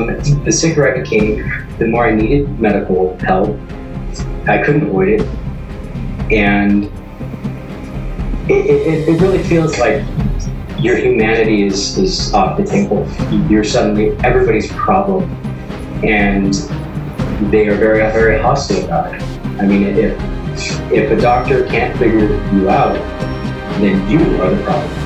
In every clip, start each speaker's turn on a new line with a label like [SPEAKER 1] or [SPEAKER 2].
[SPEAKER 1] Um, the sicker I became, the more I needed medical help. I couldn't avoid it, and it, it, it really feels like your humanity is, is off the table. You're suddenly everybody's problem, and they are very very hostile about it. I mean, if if a doctor can't figure you out, then you are the problem.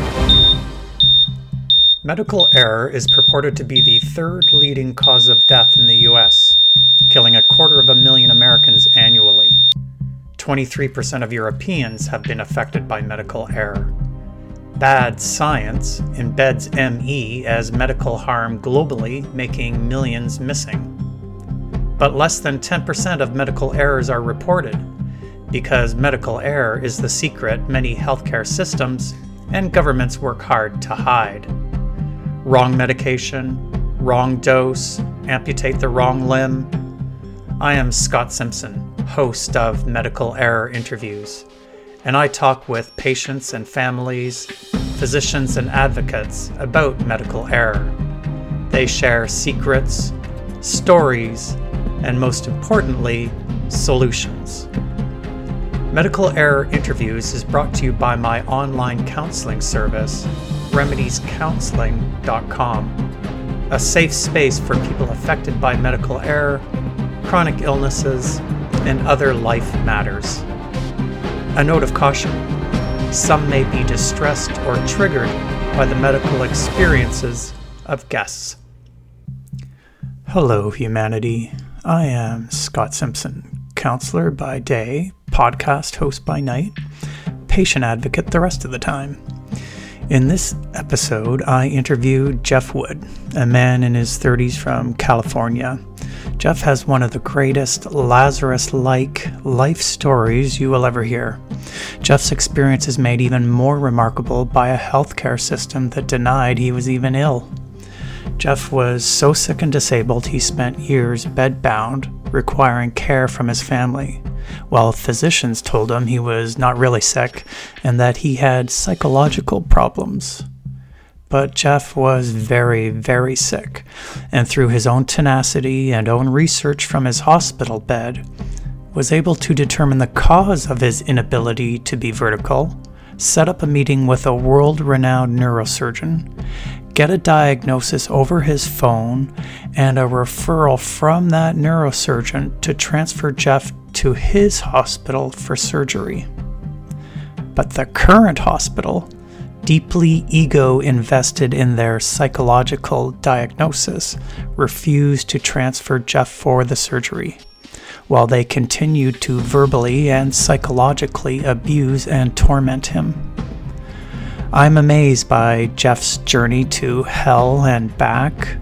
[SPEAKER 2] Medical error is purported to be the third leading cause of death in the US, killing a quarter of a million Americans annually. 23% of Europeans have been affected by medical error. Bad science embeds ME as medical harm globally, making millions missing. But less than 10% of medical errors are reported, because medical error is the secret many healthcare systems and governments work hard to hide. Wrong medication, wrong dose, amputate the wrong limb. I am Scott Simpson, host of Medical Error Interviews, and I talk with patients and families, physicians and advocates about medical error. They share secrets, stories, and most importantly, solutions. Medical Error Interviews is brought to you by my online counseling service, remediescounseling.com, a safe space for people affected by medical error, chronic illnesses, and other life matters. A note of caution some may be distressed or triggered by the medical experiences of guests. Hello, humanity. I am Scott Simpson, counselor by day, podcast host by night, patient advocate the rest of the time. In this episode, I interviewed Jeff Wood, a man in his 30s from California. Jeff has one of the greatest Lazarus like life stories you will ever hear. Jeff's experience is made even more remarkable by a healthcare system that denied he was even ill. Jeff was so sick and disabled he spent years bedbound, requiring care from his family, while physicians told him he was not really sick and that he had psychological problems. But Jeff was very, very sick, and through his own tenacity and own research from his hospital bed, was able to determine the cause of his inability to be vertical, set up a meeting with a world renowned neurosurgeon, get a diagnosis over his phone, and a referral from that neurosurgeon to transfer Jeff to his hospital for surgery. But the current hospital, deeply ego invested in their psychological diagnosis, refused to transfer Jeff for the surgery while they continued to verbally and psychologically abuse and torment him. I'm amazed by Jeff's journey to hell and back,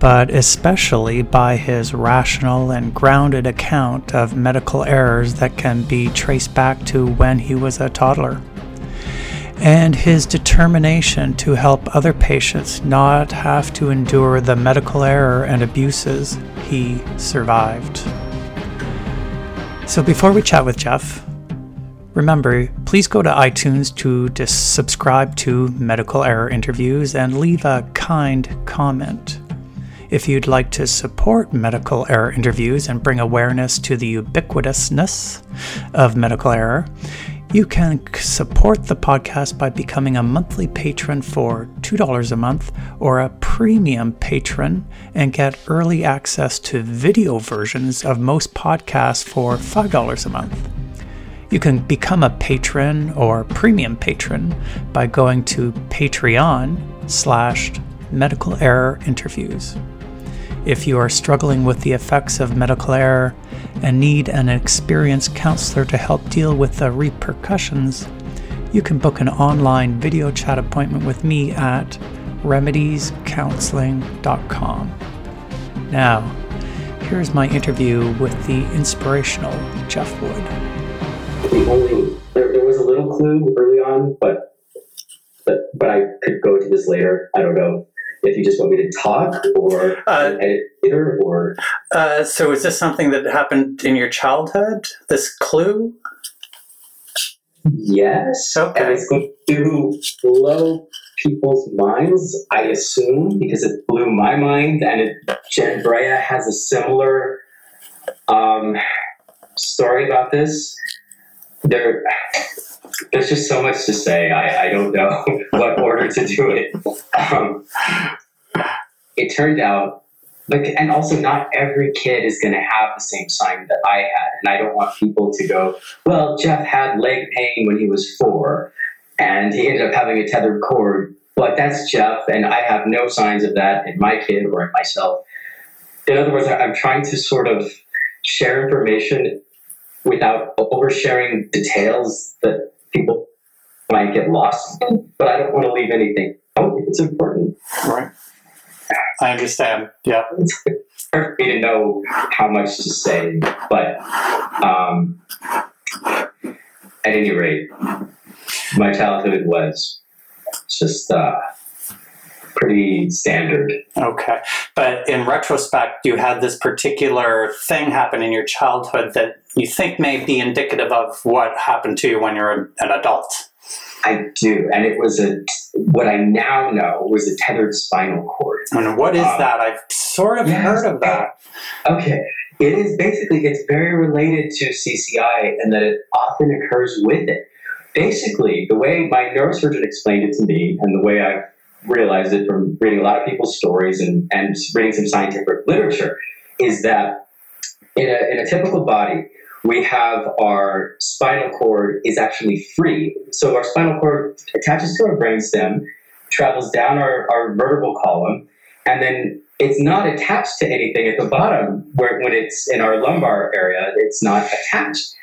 [SPEAKER 2] but especially by his rational and grounded account of medical errors that can be traced back to when he was a toddler. And his determination to help other patients not have to endure the medical error and abuses he survived. So, before we chat with Jeff, Remember, please go to iTunes to subscribe to Medical Error Interviews and leave a kind comment. If you'd like to support Medical Error Interviews and bring awareness to the ubiquitousness of medical error, you can support the podcast by becoming a monthly patron for $2 a month or a premium patron and get early access to video versions of most podcasts for $5 a month. You can become a patron or premium patron by going to Patreon slash medical error interviews. If you are struggling with the effects of medical error and need an experienced counselor to help deal with the repercussions, you can book an online video chat appointment with me at remediescounseling.com. Now, here's my interview with the inspirational Jeff Wood
[SPEAKER 1] the only there, there was a little clue early on, but but but I could go to this later. I don't know if you just want me to talk or uh, edit later or.
[SPEAKER 2] Uh, so is this something that happened in your childhood? This clue?
[SPEAKER 1] Yes.
[SPEAKER 2] Okay.
[SPEAKER 1] And it's going to blow people's minds, I assume, because it blew my mind, and it, Jen Brea has a similar um, story about this. There, there's just so much to say. I, I don't know what order to do it. Um, it turned out, like, and also not every kid is going to have the same sign that I had, and I don't want people to go, well, Jeff had leg pain when he was four, and he ended up having a tethered cord, but that's Jeff, and I have no signs of that in my kid or in myself. In other words, I'm trying to sort of share information without oversharing details that people might get lost in, but I don't want to leave anything out. It's important.
[SPEAKER 2] Right. I understand. Yeah.
[SPEAKER 1] It's hard for me to know how much to say, but um, at any rate, my childhood was just uh, pretty standard.
[SPEAKER 2] Okay. But in retrospect, you had this particular thing happen in your childhood that you think may be indicative of what happened to you when you're an adult.
[SPEAKER 1] I do, and it was a what I now know was a tethered spinal cord.
[SPEAKER 2] And what is um, that? I've sort of yes, heard of that.
[SPEAKER 1] Okay, it is basically it's very related to CCI, and that it often occurs with it. Basically, the way my neurosurgeon explained it to me, and the way I've realized it from reading a lot of people's stories and, and reading some scientific literature, is that in a, in a typical body, we have our spinal cord is actually free. So our spinal cord attaches to our brainstem, travels down our, our vertebral column, and then it's not attached to anything at the bottom where when it's in our lumbar area, it's not attached.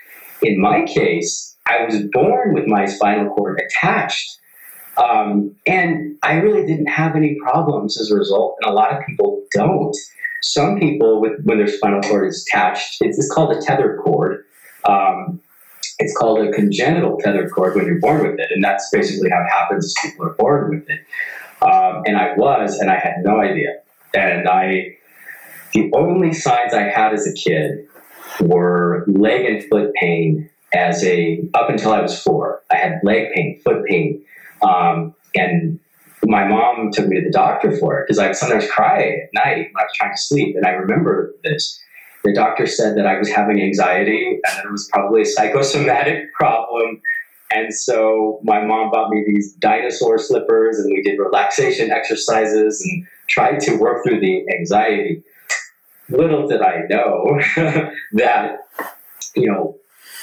[SPEAKER 1] In my case, I was born with my spinal cord attached. Um, and I really didn't have any problems as a result, and a lot of people don't. Some people, with when their spinal cord is attached, it's, it's called a tether cord. Um, it's called a congenital tether cord when you're born with it, and that's basically how it happens as people are born with it. Um, and I was, and I had no idea. And I, the only signs I had as a kid were leg and foot pain. As a up until I was four, I had leg pain, foot pain, um, and my mom took me to the doctor for it because I sometimes cry at night when I was trying to sleep. And I remember this. The doctor said that I was having anxiety and it was probably a psychosomatic problem. And so my mom bought me these dinosaur slippers and we did relaxation exercises and tried to work through the anxiety. Little did I know that, you know,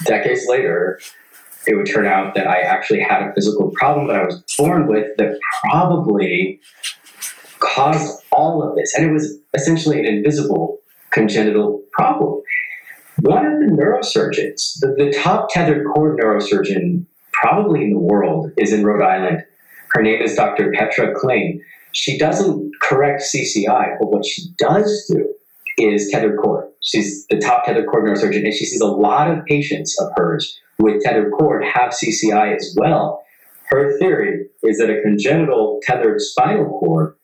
[SPEAKER 1] decades later, it would turn out that I actually had a physical problem that I was born with that probably caused all of this. And it was essentially an invisible congenital problem. One of the neurosurgeons, the, the top tethered cord neurosurgeon probably in the world, is in Rhode Island. Her name is Dr. Petra Klinge. She doesn't correct CCI, but what she does do is tethered cord. She's the top tethered cord neurosurgeon, and she sees a lot of patients of hers with tethered cord have CCI as well. Her theory is that a congenital tethered spinal cord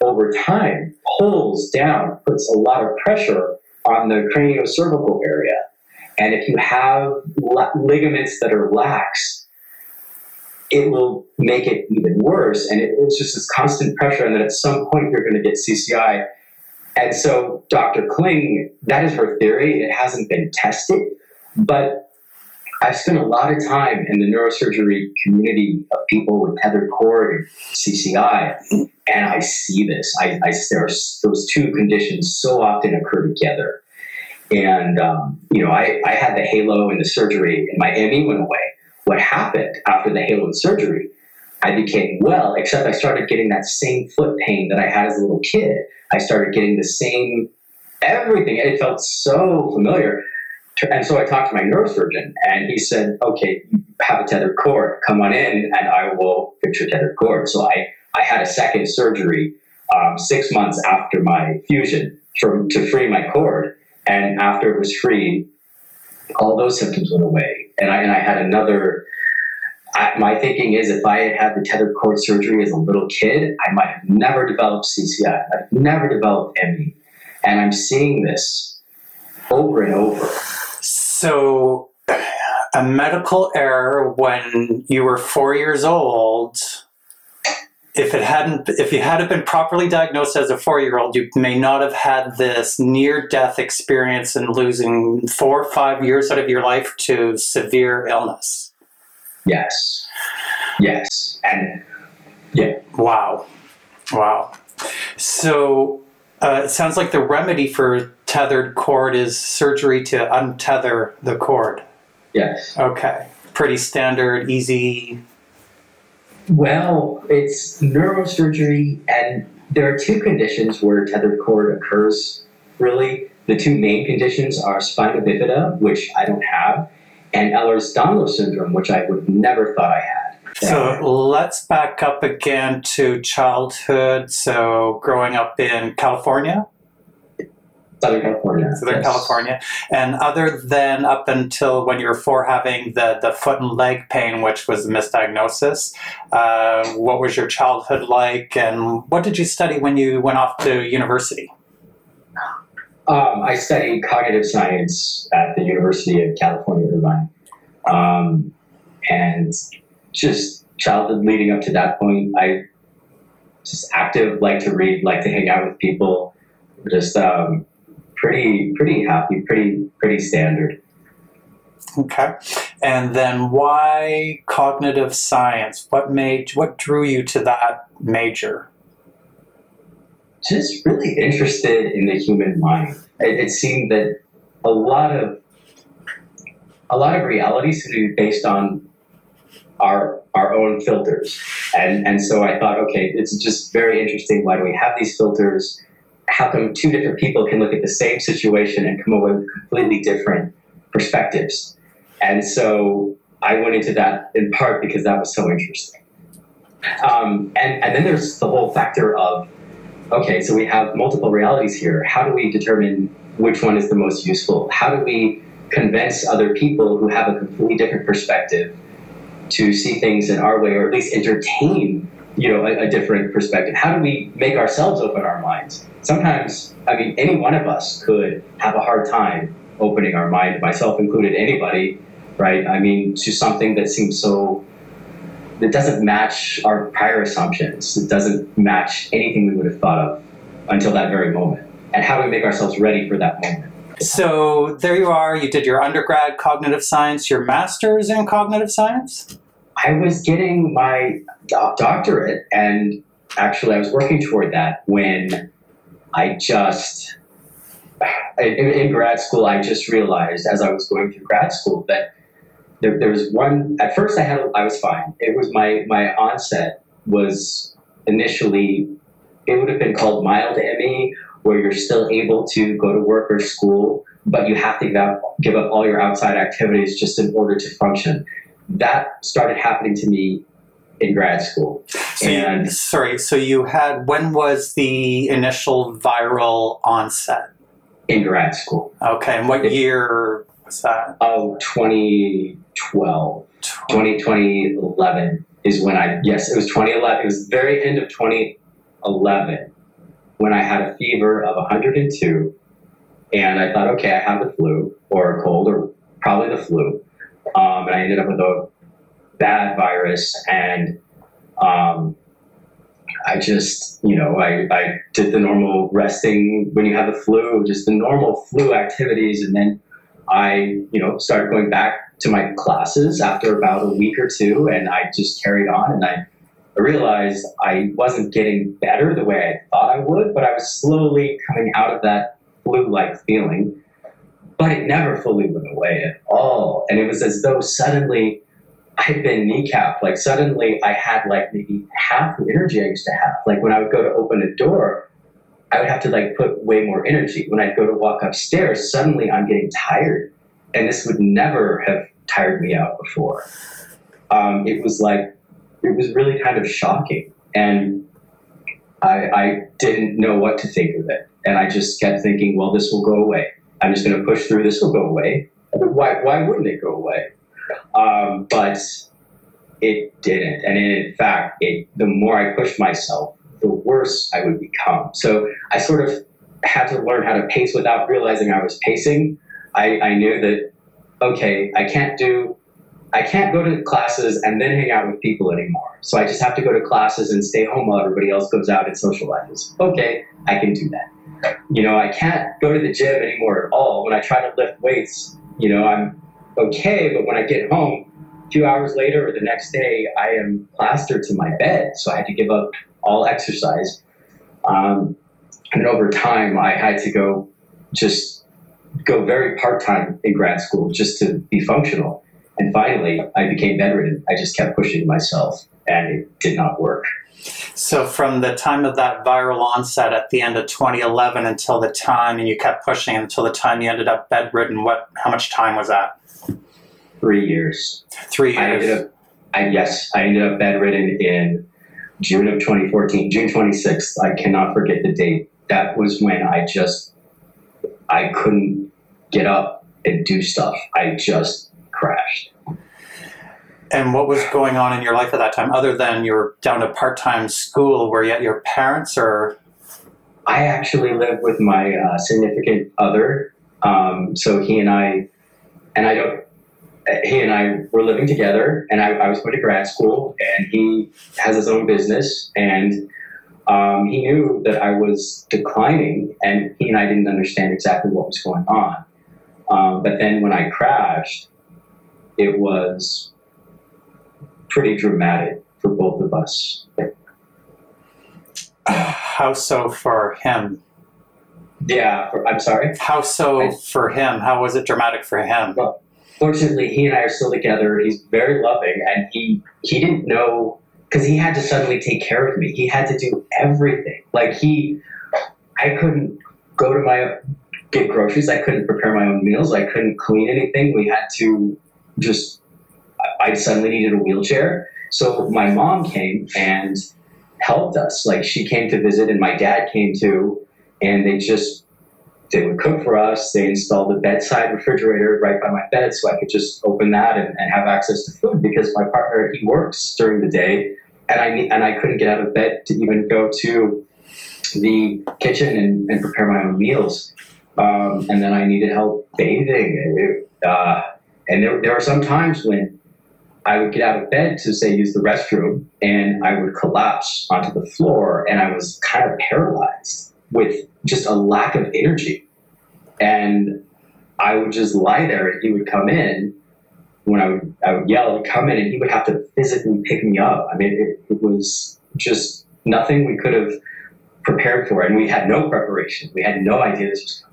[SPEAKER 1] over time pulls down, puts a lot of pressure on the craniocervical area. And if you have ligaments that are lax, it will make it even worse. And it, it's just this constant pressure. And then at some point, you're going to get CCI. And so, Dr. Klinge, that is her theory. It hasn't been tested, but I've spent a lot of time in the neurosurgery community of people with tethered cord and CCI, and I see this. I, I there are, those two conditions so often occur together. And um, you know, I, I had the halo and the surgery, and my ME went away. What happened after the halo and surgery? I became well, except I started getting that same foot pain that I had as a little kid. I started getting the same everything. It felt so familiar. And so I talked to my neurosurgeon, and he said, "Okay, you have a tethered cord. Come on in, and I will fix your tethered cord." So I I had a second surgery um, six months after my fusion to free my cord, and after it was freed, all those symptoms went away, and I and I had another. I, my thinking is, if I had had the tethered cord surgery as a little kid, I might have never developed CCI. I might have never developed ME, and I'm seeing this over and over
[SPEAKER 2] so, a medical error when you were four years old if it hadn't, if you hadn't been properly diagnosed as a four-year-old, you may not have had this near-death experience and losing four or five years out of your life to severe illness.
[SPEAKER 1] Yes. Yes. And yeah.
[SPEAKER 2] Wow. Wow. So uh, it sounds like the remedy for tethered cord is surgery to untether the cord.
[SPEAKER 1] Yes.
[SPEAKER 2] Okay. Pretty standard, easy.
[SPEAKER 1] Well, it's neurosurgery, and there are two conditions where tethered cord occurs, really. The two main conditions are spina bifida, which I don't have, and Ehlers-Danlos syndrome, which I would never thought I had.
[SPEAKER 2] So let's back up again to childhood. So growing up in California,
[SPEAKER 1] Southern California.
[SPEAKER 2] Southern
[SPEAKER 1] yes.
[SPEAKER 2] California, and other than up until when you were four, having the the foot and leg pain, which was a misdiagnosis. Uh, what was your childhood like, and what did you study when you went off to university?
[SPEAKER 1] Um, I studied cognitive science at the University of California, Irvine. Um, and just childhood leading up to that point, I just active, like to read, like to hang out with people. Just um, pretty, pretty happy, pretty, pretty standard.
[SPEAKER 2] Okay, and then why cognitive science? What made what drew you to that major?
[SPEAKER 1] Just really interested in the human mind. It, it seemed that a lot of a lot of reality seemed to be based on our our own filters, and and so I thought, okay, it's just very interesting. Why do we have these filters? How come two different people can look at the same situation and come away with completely different perspectives? And so I went into that in part because that was so interesting. Um, and and then there's the whole factor of okay, so we have multiple realities here. How do we determine which one is the most useful? How do we convince other people who have a completely different perspective to see things in our way, or at least entertain, you know, a, a different perspective? How do we make ourselves open our minds? Sometimes, I mean, any one of us could have a hard time opening our mind, myself included, anybody, right? I mean, to something that seems so that doesn't match our prior assumptions. It doesn't match anything we would have thought of until that very moment. And how do we make ourselves ready for that moment?
[SPEAKER 2] So there you are. You did your undergrad cognitive science, your master's in cognitive science.
[SPEAKER 1] I was getting my doctorate, and actually, I was working toward that when I just, in, in grad school, I just realized as I was going through grad school that there, there was one. At first, I had I was fine. It was my my onset was initially it would have been called mild ME, where you're still able to go to work or school, but you have to give up, give up all your outside activities just in order to function. That started happening to me in grad school.
[SPEAKER 2] So you- sorry, so you had when was the initial viral onset?
[SPEAKER 1] In grad school.
[SPEAKER 2] Okay, and what year was that?
[SPEAKER 1] Oh, 2012. 20, 2011 is when I, yes, it was 2011. It was the very end of 2011 when I had a fever of 102. And I thought, okay, I have the flu or a cold or probably the flu. Um, and I ended up with a bad virus. And um, I just, you know, I, I did the normal resting when you have the flu, just the normal flu activities. And then I, you know, started going back to my classes after about a week or two, and I just carried on. And I realized I wasn't getting better the way I thought I would, but I was slowly coming out of that flu-like feeling. But it never fully went away at all, and it was as though suddenly I'd been kneecapped. Like suddenly I had like maybe half the energy I used to have. Like when I would go to open a door, I would have to like put way more energy. When I'd go to walk upstairs, suddenly I'm getting tired. And this would never have tired me out before. Um, it was like, it was really kind of shocking. And I, I didn't know what to think of it. And I just kept thinking, well, this will go away. I'm just going to push through. This will go away. Why, why wouldn't it go away? Um, but it didn't. And in fact, it, the more I pushed myself, the worse I would become. So I sort of had to learn how to pace without realizing I was pacing. I, I knew that, okay, I can't do I can't go to classes and then hang out with people anymore. So I just have to go to classes and stay home while everybody else goes out and socializes. Okay, I can do that. You know, I can't go to the gym anymore at all. When I try to lift weights, you know, I'm okay, but when I get home, a few hours later or the next day, I am plastered to my bed. So I had to give up all exercise. Um, and over time, I had to go just go very part time in grad school just to be functional. And finally, I became bedridden. I just kept pushing myself, and it did not work.
[SPEAKER 2] So, from the time of that viral onset at the end of 2011 until the time, and you kept pushing until the time you ended up bedridden, what? How much time was that?
[SPEAKER 1] Three years.
[SPEAKER 2] Three
[SPEAKER 1] I
[SPEAKER 2] years.
[SPEAKER 1] ended up, I, yes, I ended up bedridden in June of 2014, June 26th. I cannot forget the date. That was when I just, I couldn't get up and do stuff. I just.
[SPEAKER 2] And what was going on in your life at that time, other than you were down to part time school? Were you at your parents or?
[SPEAKER 1] I actually live with my uh, significant other. Um, so he and I, and I don't, he and I were living together, and I, I was going to grad school, and he has his own business, and um, he knew that I was declining, and he and I didn't understand exactly what was going on. Um, but then when I crashed, it was pretty dramatic for both of us.
[SPEAKER 2] How so for him?
[SPEAKER 1] Yeah, for, I'm sorry.
[SPEAKER 2] How so
[SPEAKER 1] I-
[SPEAKER 2] for him? How was it dramatic for him?
[SPEAKER 1] fortunately he and I are still together. He's very loving, and he he didn't know because he had to suddenly take care of me. He had to do everything. Like he, I couldn't go to my get groceries. I couldn't prepare my own meals. I couldn't clean anything. We had to just. I suddenly needed a wheelchair, so my mom came and helped us. Like she came to visit, and my dad came too, and they just they would cook for us. They installed a bedside refrigerator right by my bed so I could just open that and, and have access to food because my partner, he works during the day and I, and I couldn't get out of bed to even go to the kitchen and, and prepare my own meals. Um, and then I needed help bathing. It- uh, and there, there were some times when I would get out of bed to say use the restroom and I would collapse onto the floor and I was kind of paralyzed with just a lack of energy. And I would just lie there and he would come in when I would, I would yell and come in and he would have to physically pick me up. I mean, it, it was just nothing we could have prepared for. And we had no preparation. We had no idea this was coming.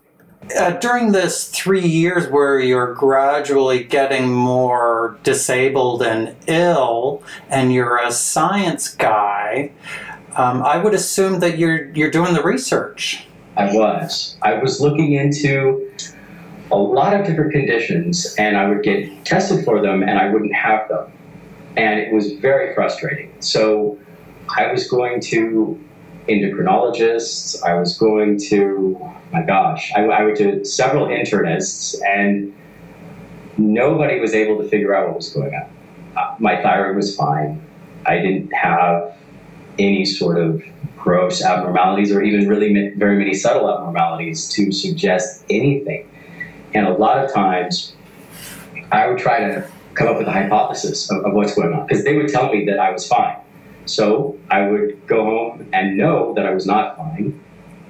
[SPEAKER 2] Uh, during this three years where you're gradually getting more disabled and ill, and you're a science guy, um, I would assume that you're you're doing the research.
[SPEAKER 1] I was. I was looking into a lot of different conditions and I would get tested for them and I wouldn't have them. And it was very frustrating. So I was going to endocrinologists, I was going to, my gosh, I, I went to several internists and nobody was able to figure out what was going on. Uh, my thyroid was fine. I didn't have any sort of gross abnormalities or even really very many subtle abnormalities to suggest anything. And a lot of times, I would try to come up with a hypothesis of, of what's going on because they would tell me that I was fine. So I would go home and know that I was not fine,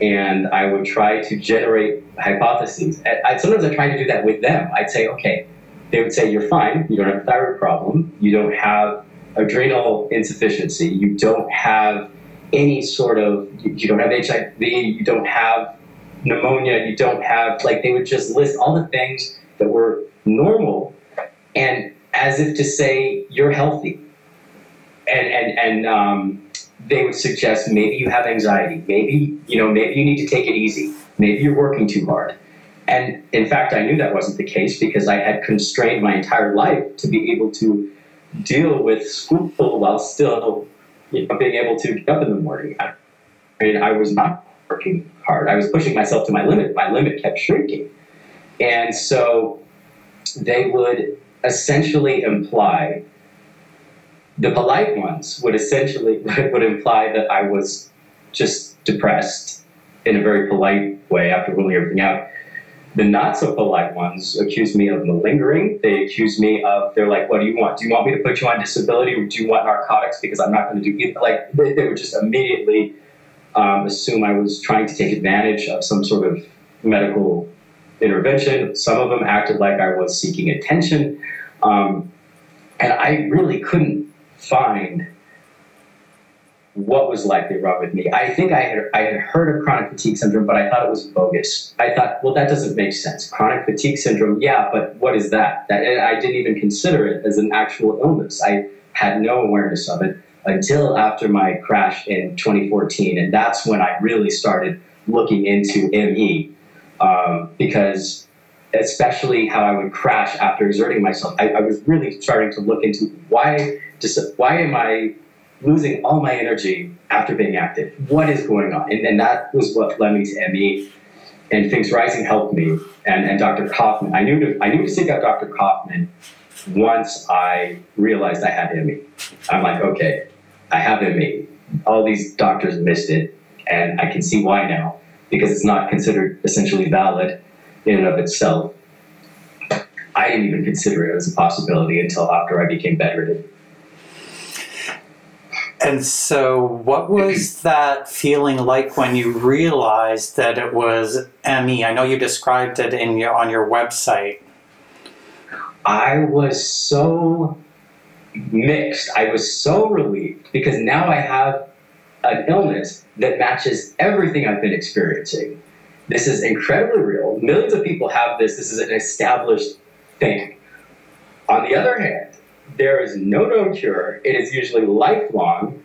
[SPEAKER 1] and I would try to generate hypotheses. And I, sometimes I tried to do that with them. I'd say, okay, they would say, you're fine, you don't have a thyroid problem, you don't have adrenal insufficiency, you don't have any sort of, you, you don't have HIV, you don't have pneumonia, you don't have, like, they would just list all the things that were normal and as if to say, you're healthy. And, and, and um, they would suggest maybe you have anxiety, maybe, you know, maybe you need to take it easy, maybe you're working too hard. And in fact, I knew that wasn't the case because I had constrained my entire life to be able to deal with school while still you know, being able to get up in the morning. I mean, I was not working hard. I was pushing myself to my limit. My limit kept shrinking. And so they would essentially imply, the polite ones would essentially would imply that I was just depressed in a very polite way after ruling everything out. The not so polite ones accuse me of malingering. They accuse me of, they're like, what do you want? Do you want me to put you on disability or do you want narcotics? Because I'm not going to do either. Like, they, they would just immediately um, assume I was trying to take advantage of some sort of medical intervention. Some of them acted like I was seeking attention. Um, and I really couldn't find what was likely wrong with me. I think I had, I had heard of chronic fatigue syndrome, but I thought it was bogus. I thought, well, that doesn't make sense. Chronic fatigue syndrome, yeah, but what is that? that I didn't even consider it as an actual illness. I had no awareness of it until after my crash in 2014. And that's when I really started looking into ME um, because especially how I would crash after exerting myself. I, I was really starting to look into why just why am I losing all my energy after being active? What is going on? And, and that was what led me to ME. And Things Rising helped me, and, and Dr. Kaufman. I knew to I knew to seek out Dr. Kaufman once I realized I had ME. I'm like, okay, I have ME. All these doctors missed it, and I can see why now because it's not considered essentially valid in and of itself. I didn't even consider it as a possibility until after I became bedridden.
[SPEAKER 2] And so, what was that feeling like when you realized that it was ME? I know you described it in your on your website.
[SPEAKER 1] I was so mixed. I was so relieved because now I have an illness that matches everything I've been experiencing. This is incredibly real. Millions of people have this. This is an established thing. On the other hand, there is no known cure. It is usually lifelong.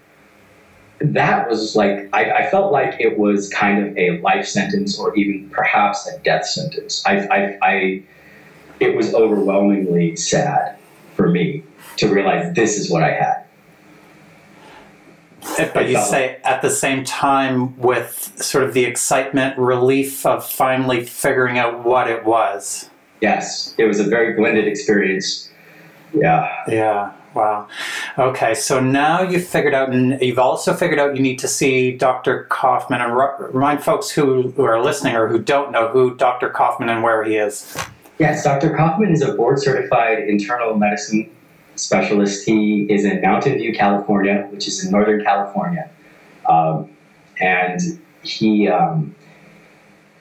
[SPEAKER 1] That was like, I, I, felt like it was kind of a life sentence or even perhaps a death sentence. I, I, I, it was overwhelmingly sad for me to realize this is what I had.
[SPEAKER 2] But you say at the same time with sort of the excitement, relief of finally figuring out what it was.
[SPEAKER 1] Yes, it was a very blended experience. Yeah.
[SPEAKER 2] Yeah. Wow. Okay, so now you've figured out, and you've also figured out you need to see Dr. Kaufman. And remind folks who, who are listening or who don't know who Dr. Kaufman and where he is.
[SPEAKER 1] Yes, Dr. Kaufman is a board certified internal medicine specialist. He is in Mountain View, California, which is in Northern California. Um, and he, um,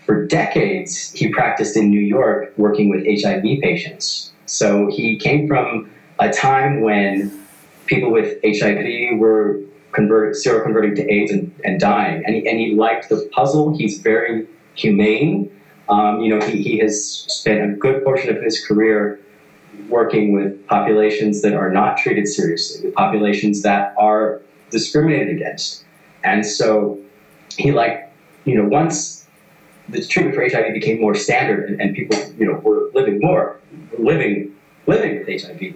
[SPEAKER 1] for decades, he practiced in New York working with HIV patients. So he came from a time when people with HIV were converted, seroconverting to AIDS and, and dying. And he, and he liked the puzzle. He's very humane. Um, you know, he, he has spent a good portion of his career working with populations that are not treated seriously, with populations that are discriminated against. And so he like, you know, once the treatment for HIV became more standard and, and people, you know, were living more, living, living with HIV,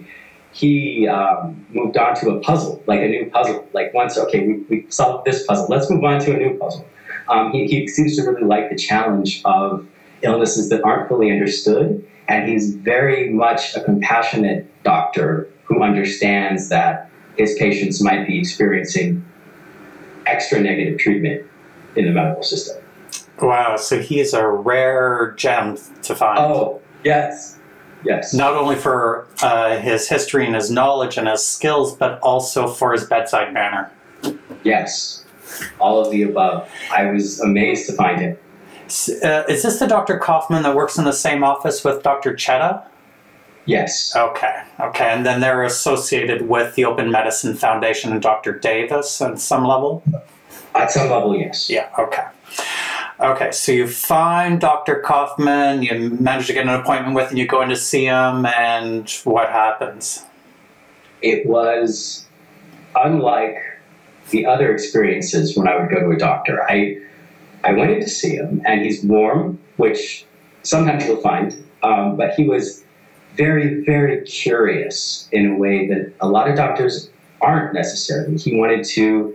[SPEAKER 1] he um, moved on to a puzzle, like a new puzzle. Like once, okay, we, we solved this puzzle, let's move on to a new puzzle. Um, he, he seems to really like the challenge of illnesses that aren't fully understood and he's very much a compassionate doctor who understands that his patients might be experiencing extra negative treatment in the medical system.
[SPEAKER 2] Wow, so he is a rare gem to find.
[SPEAKER 1] Oh, yes. Yes.
[SPEAKER 2] Not only for uh, his history and his knowledge and his skills, but also for his bedside manner.
[SPEAKER 1] Yes. All of the above. I was amazed to find him.
[SPEAKER 2] Uh, is this the Dr. Kaufman that works in the same office with Dr. Chheda?
[SPEAKER 1] Yes.
[SPEAKER 2] Okay. Okay. And then they're associated with the Open Medicine Foundation and Dr. Davis at some level?
[SPEAKER 1] At some level, yes.
[SPEAKER 2] Yeah. Okay. Okay. So you find Dr. Kaufman, you manage to get an appointment with, and you go in to see him, and what happens?
[SPEAKER 1] It was unlike the other experiences when I would go to a doctor. I I went in to see him, and he's warm, which sometimes you'll find, um, but he was very, very curious in a way that a lot of doctors aren't necessarily. He wanted to,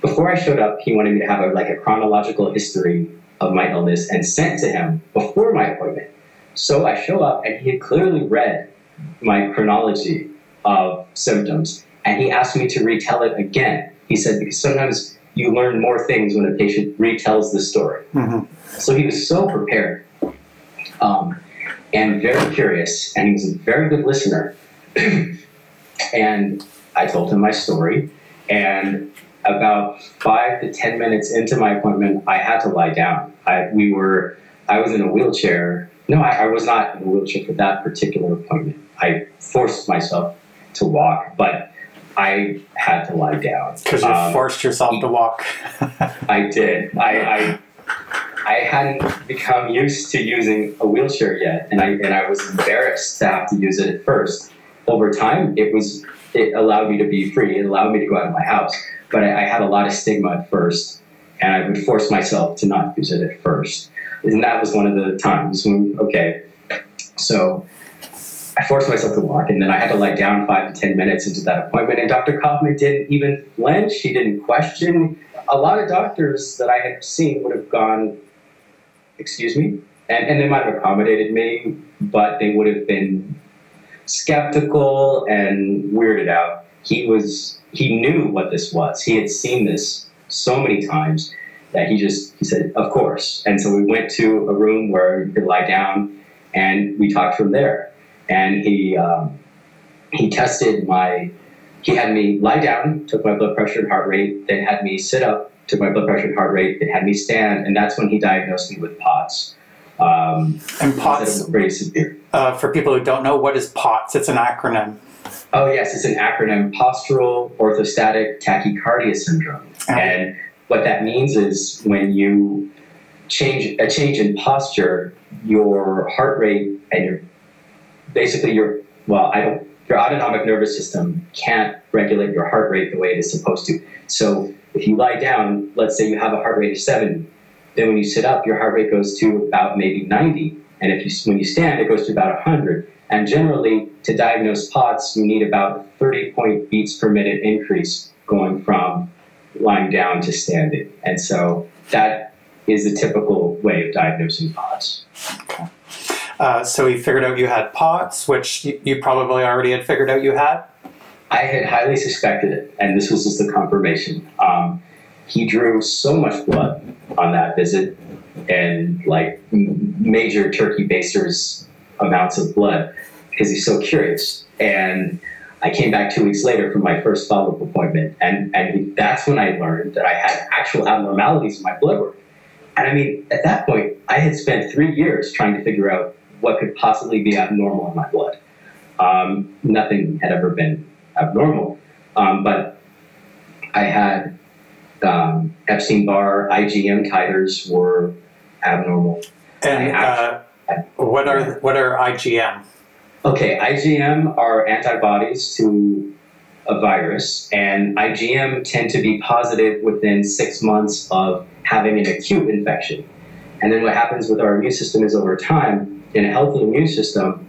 [SPEAKER 1] before I showed up, he wanted me to have a, like a chronological history of my illness and sent to him before my appointment. So I show up, and he had clearly read my chronology of symptoms, and he asked me to retell it again. He said, because sometimes you learn more things when a patient retells the story. Mm-hmm. So he was so prepared. um, and very curious, and he was a very good listener. and I told him my story, and about five to ten minutes into my appointment, I had to lie down. I we were I was in a wheelchair. No, I, I was not in a wheelchair for that particular appointment. I forced myself to walk, but I had to lie down
[SPEAKER 2] because you um, forced yourself to walk.
[SPEAKER 1] I did. I, I I hadn't become used to using a wheelchair yet, and I and I was embarrassed to have to use it at first. Over time, it was it allowed me to be free. It allowed me to go out of my house, but I, I had a lot of stigma at first, and I would force myself to not use it at first. And that was one of the times when okay, so I forced myself to walk, and then I had to lie down five to ten minutes into that appointment. And Dr. Kaufman didn't even flinch; he didn't question. A lot of doctors that I had seen would have gone, "Excuse me," and, and they might have accommodated me, but they would have been skeptical and weirded out. He was he knew what this was. He had seen this so many times that he just he said, "Of course." And so we went to a room where you could lie down, and we talked from there. And he um, he tested my he had me lie down, took my blood pressure and heart rate, then had me sit up, took my blood pressure and heart rate, then had me stand, and that's when he diagnosed me with POTS.
[SPEAKER 2] Um, and POTS, is
[SPEAKER 1] very severe.
[SPEAKER 2] Uh, for people who don't know, what is POTS? It's an acronym.
[SPEAKER 1] Oh yes, it's an acronym: Postural Orthostatic Tachycardia Syndrome. Oh. And what that means is when you change a change in posture, your heart rate and your basically your well, I don't your autonomic nervous system can't regulate your heart rate the way it is supposed to. So if you lie down, let's say you have a heart rate of 70, then when you sit up, your heart rate goes to about maybe 90. And if you when you stand, it goes to about 100. And generally, to diagnose POTS, you need about 30 point beats per minute increase going from lying down to standing. And so that is the typical way of diagnosing POTS.
[SPEAKER 2] Okay. Uh, so he figured out you had POTS, which you probably already had figured out you had?
[SPEAKER 1] I had highly suspected it, and this was just the confirmation. Um, he drew so much blood on that visit, and like major turkey basters amounts of blood because he's so curious. And I came back two weeks later for my first follow up appointment, and, and that's when I learned that I had actual abnormalities in my blood work. And I mean, at that point, I had spent three years trying to figure out what could possibly be abnormal in my blood. Um, nothing had ever been abnormal, um, but I had um, Epstein Barr IgM titers were abnormal.
[SPEAKER 2] And uh, what are what are IgM?
[SPEAKER 1] Okay, IgM are antibodies to a virus, and IgM tend to be positive within six months of having an acute infection. And then what happens with our immune system is over time, in a healthy immune system,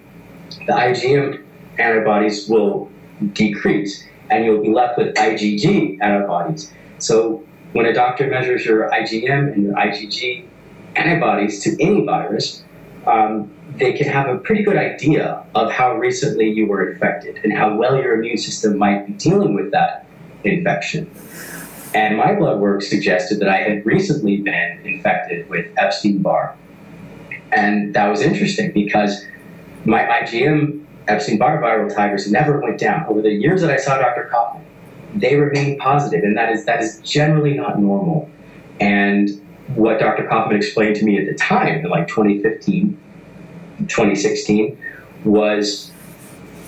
[SPEAKER 1] the IgM antibodies will decrease, and you'll be left with IgG antibodies. So when a doctor measures your IgM and your IgG antibodies to any virus, um, they can have a pretty good idea of how recently you were infected and how well your immune system might be dealing with that infection. And my blood work suggested that I had recently been infected with Epstein Barr. And that was interesting because my IgM Epstein Barr viral titers never went down. Over the years that I saw Dr. Kaufman, they remained positive, and that is that is generally not normal. And what Dr. Kaufman explained to me at the time, in like 2015, 2016 was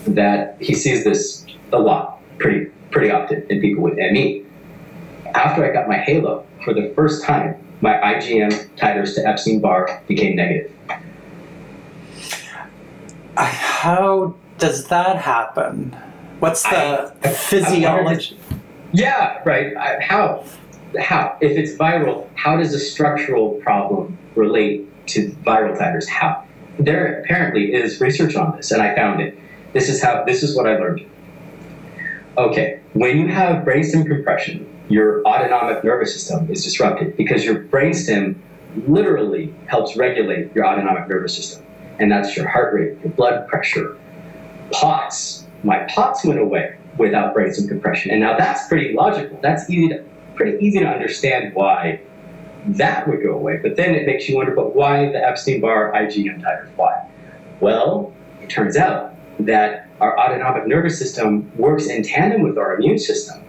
[SPEAKER 1] that he sees this a lot, pretty pretty often in people with ME. After I got my halo, for the first time, my IgM titers to Epstein Barr became negative.
[SPEAKER 2] How does that happen? What's the I, physiology?
[SPEAKER 1] yeah, right. I, how? How? If it's viral, how does a structural problem relate to viral titers? How? there apparently is research on this, and I found it. This is how. This is what I learned. Okay, when you have brainstem compression, your autonomic nervous system is disrupted because your brainstem literally helps regulate your autonomic nervous system, and that's your heart rate, your blood pressure, POTS. My POTS went away without brainstem compression, and now that's pretty logical. That's easy to, pretty easy to understand why that would go away. But then it makes you wonder, but why the Epstein Barr IgM titers? Why? Well, it turns out that our autonomic nervous system works in tandem with our immune system.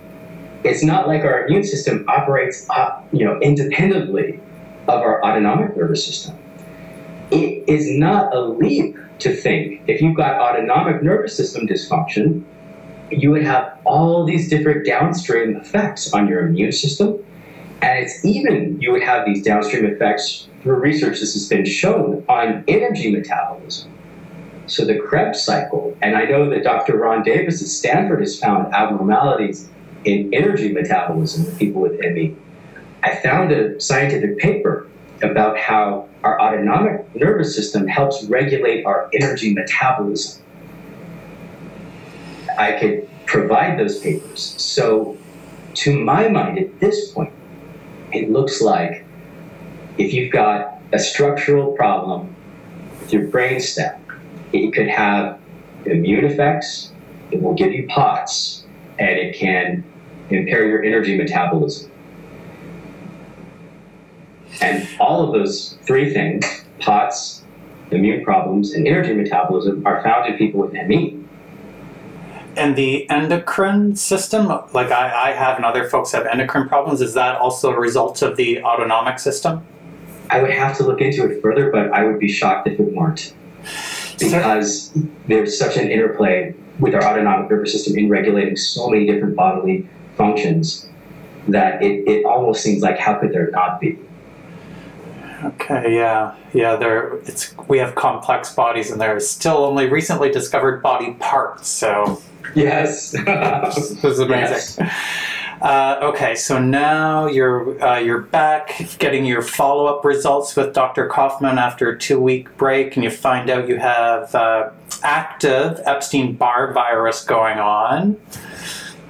[SPEAKER 1] It's not like our immune system operates, you know, independently of our autonomic nervous system. It is not a leap to think if you've got autonomic nervous system dysfunction, you would have all these different downstream effects on your immune system. And it's even, you would have these downstream effects through research, this has been shown on energy metabolism. So the Krebs cycle, and I know that Dr. Ron Davis at Stanford has found abnormalities in energy metabolism in people with ME. I found a scientific paper about how our autonomic nervous system helps regulate our energy metabolism. I could provide those papers. So, to my mind, at this point, it looks like if you've got a structural problem with your brain stem, it could have immune effects, it will give you POTS, and it can impair your energy metabolism. And all of those three things, POTS, immune problems, and energy metabolism, are found in people with ME.
[SPEAKER 2] And the endocrine system, like I, I have and other folks have endocrine problems, is that also a result of the autonomic system?
[SPEAKER 1] I would have to look into it further, but I would be shocked if it weren't. Because there's such an interplay with our autonomic nervous system in regulating so many different bodily functions that it, it almost seems like how could there not be?
[SPEAKER 2] Okay, yeah, yeah. There, it's we have complex bodies, and there's still only recently discovered body parts. So
[SPEAKER 1] yes,
[SPEAKER 2] this is amazing. Yes. Uh, okay, so now you're uh, you're back getting your follow up results with Dr. Kaufman after a two week break, and you find out you have uh, active Epstein Barr virus going on.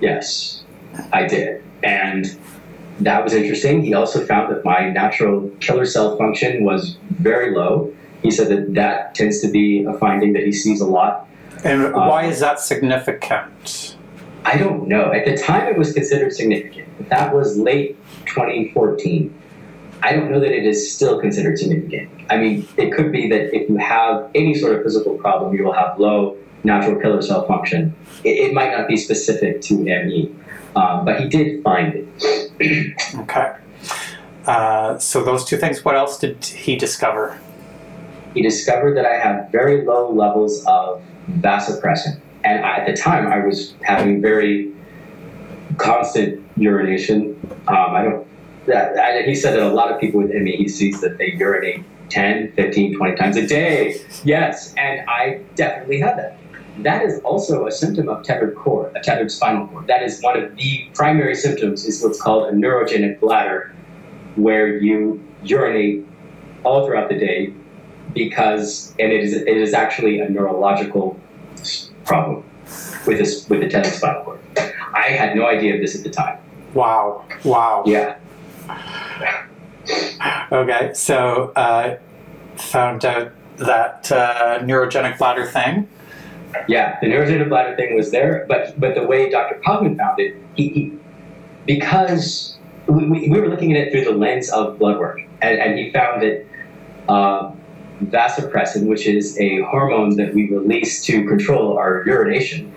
[SPEAKER 1] Yes, I did, and that was interesting. He also found that my natural killer cell function was very low. He said that that tends to be a finding that he sees a lot.
[SPEAKER 2] And why um, is that significant?
[SPEAKER 1] I don't know. At the time, it was considered significant. That was late 2014. I don't know that it is still considered significant. I mean, it could be that if you have any sort of physical problem, you will have low natural killer cell function. It, it might not be specific to ME, um, but he did find
[SPEAKER 2] it. okay. Uh, so those two things. What else did he discover?
[SPEAKER 1] He discovered that I have very low levels of vasopressin, and I, at the time I was having very constant urination. Um, I don't. That, I, he said that a lot of people with ME, he sees that they urinate 10, 15, 20 times a day. Yes, and I definitely had that that is also a symptom of tethered cord, a tethered spinal cord. That is one of the primary symptoms is what's called a neurogenic bladder, where you urinate all throughout the day because, and it is, it is actually a neurological problem with this, with the tethered spinal cord. I had no idea of this at the time.
[SPEAKER 2] Wow. Wow.
[SPEAKER 1] Yeah.
[SPEAKER 2] okay. So, uh, found out that uh, neurogenic bladder thing
[SPEAKER 1] yeah, the neurogenic bladder thing was there, but but the way Dr. Kaufman found it, he, he because we, we, we, were looking at it through the lens of blood work, and, and he found that uh, vasopressin, which is a hormone that we release to control our urination,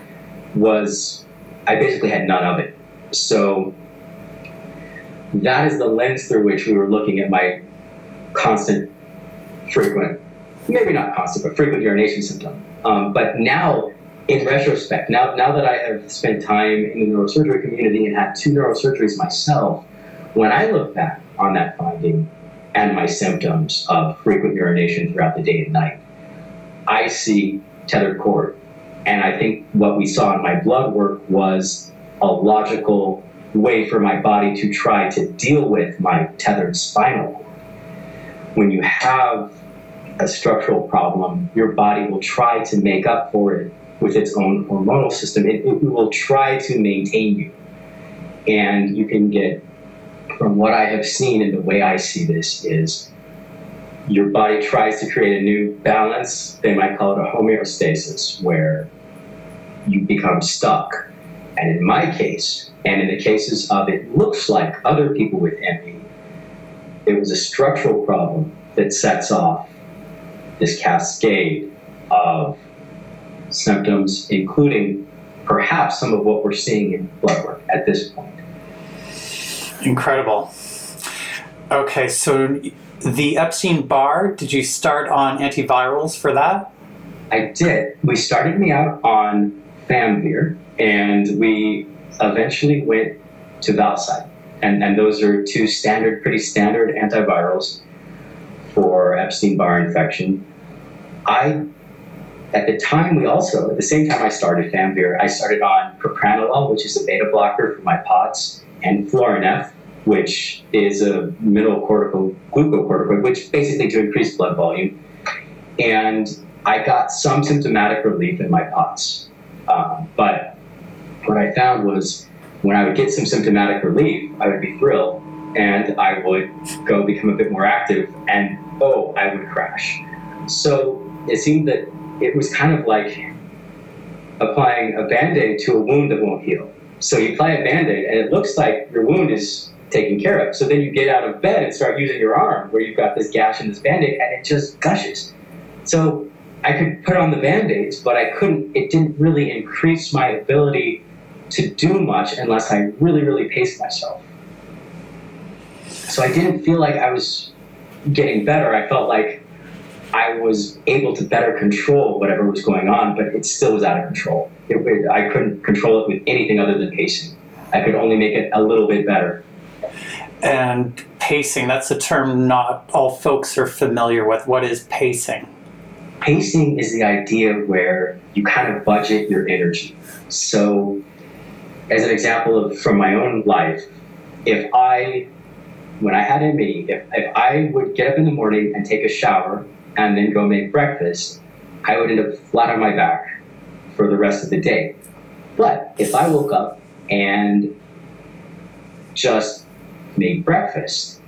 [SPEAKER 1] was I basically had none of it. So that is the lens through which we were looking at my constant, frequent, maybe not constant, but frequent urination symptom. Um, but now, in retrospect, now, now that I have spent time in the neurosurgery community and had two neurosurgeries myself, when I look back on that finding and my symptoms of frequent urination throughout the day and night, I see tethered cord. And I think what we saw in my blood work was a logical way for my body to try to deal with my tethered spinal cord. When you have a structural problem, your body will try to make up for it with its own hormonal system. It, it will try to maintain you. And you can get, from what I have seen and the way I see this, is your body tries to create a new balance. They might call it a homeostasis, where you become stuck. And in my case, and in the cases of it looks like other people with ME, it was a structural problem that sets off this cascade of symptoms, including perhaps some of what we're seeing in blood work at this point.
[SPEAKER 2] Incredible. Okay, so the Epstein Barr, did you start on antivirals for that?
[SPEAKER 1] I did. We started me out on Famvir, and we eventually went to Valcyte. And, and those are two standard, pretty standard antivirals for Epstein Barr infection. I, at the time, we also, at the same time I started Famvir, I started on propranolol, which is a beta blocker for my POTS, and Florinef, which is a mineralocorticoid glucocorticoid, which basically to increase blood volume. And I got some symptomatic relief in my POTS. Um, but what I found was when I would get some symptomatic relief, I would be thrilled and I would go become a bit more active and oh, I would crash. So it seemed that it was kind of like applying a band aid to a wound that won't heal. So you apply a band aid and it looks like your wound is taken care of. So then you get out of bed and start using your arm where you've got this gash and this band aid and it just gushes. So I could put on the band aids, but I couldn't, it didn't really increase my ability to do much unless I really, really paced myself. So I didn't feel like I was getting better. I felt like I was able to better control whatever was going on, but it still was out of control. It, it, I couldn't control it with anything other than pacing. I could only make it a little bit better.
[SPEAKER 2] And pacing, that's a term not all folks are familiar with. What is pacing?
[SPEAKER 1] Pacing is the idea where you kind of budget your energy. So, as an example of from my own life, if I, when I had ME, if, if I would get up in the morning and take a shower and then go make breakfast, I would end up flat on my back for the rest of the day. But if I woke up and just made breakfast,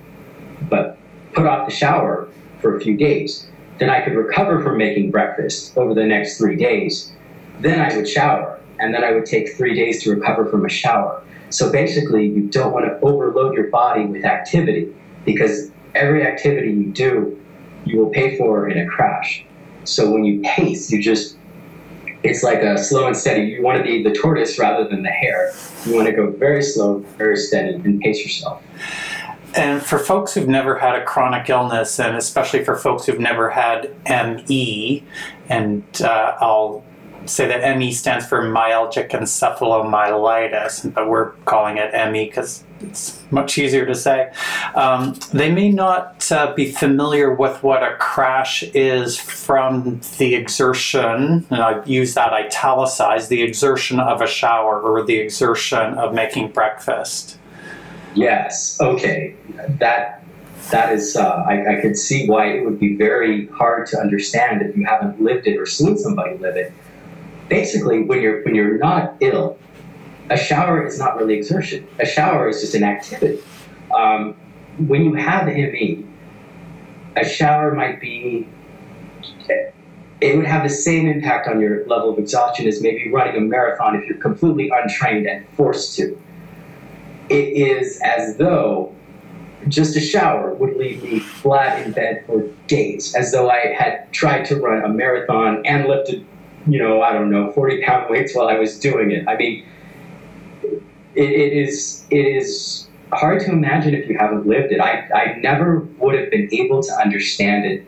[SPEAKER 1] but put off the shower for a few days, then I could recover from making breakfast over the next three days. Then I would shower, and then I would take three days to recover from a shower. So basically, you don't want to overload your body with activity because every activity you do, you will pay for in a crash. So when you pace, you just it's like a slow and steady. You want to be the tortoise rather than the hare. You want to go very slow, very steady, and pace yourself.
[SPEAKER 2] And for folks who've never had a chronic illness, and especially for folks who've never had ME, and uh, I'll say that ME stands for myalgic encephalomyelitis, but we're calling it ME because it's much easier to say. Um, they may not uh, be familiar with what a crash is from the exertion, and I use that italicized, the exertion of a shower or the exertion of making breakfast.
[SPEAKER 1] Yes. Okay. That that is. Uh, I, I could see why it would be very hard to understand if you haven't lived it or seen somebody live it. Basically, when you're when you're not ill, a shower is not really exertion. A shower is just an activity. Um, when you have ME, a shower might be. It would have the same impact on your level of exhaustion as maybe running a marathon if you're completely untrained and forced to it is as though just a shower would leave me flat in bed for days, as though I had tried to run a marathon and lifted, you know, I don't know, 40 pound weights while I was doing it. I mean, it, it is it is hard to imagine if you haven't lived it. I, I never would have been able to understand it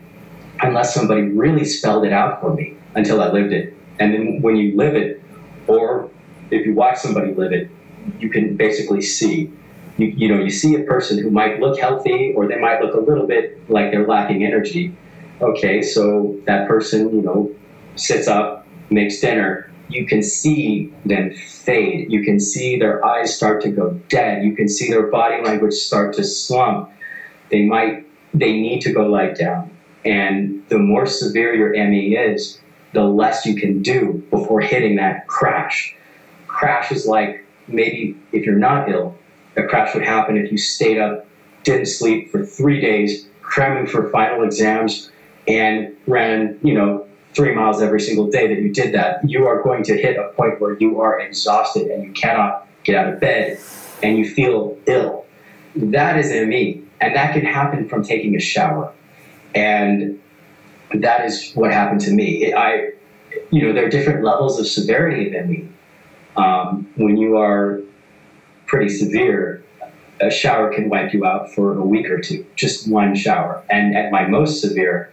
[SPEAKER 1] unless somebody really spelled it out for me until I lived it. And then when you live it, or if you watch somebody live it, you can basically see. You, you know, you see a person who might look healthy or they might look a little bit like they're lacking energy. Okay, so that person, you know, sits up, makes dinner. You can see them fade. You can see their eyes start to go dead. You can see their body language start to slump. They might, they need to go lie down. And the more severe your ME is, the less you can do before hitting that crash. Crash is like maybe if you're not ill, a crash would happen if you stayed up, didn't sleep for three days, cramming for final exams, and ran, you know, three miles every single day that you did that. You are going to hit a point where you are exhausted and you cannot get out of bed and you feel ill. That is in ME. And that can happen from taking a shower. And that is what happened to me. I, you know, there are different levels of severity than me. Um, when you are pretty severe, a shower can wipe you out for a week or two, just one shower. And at my most severe,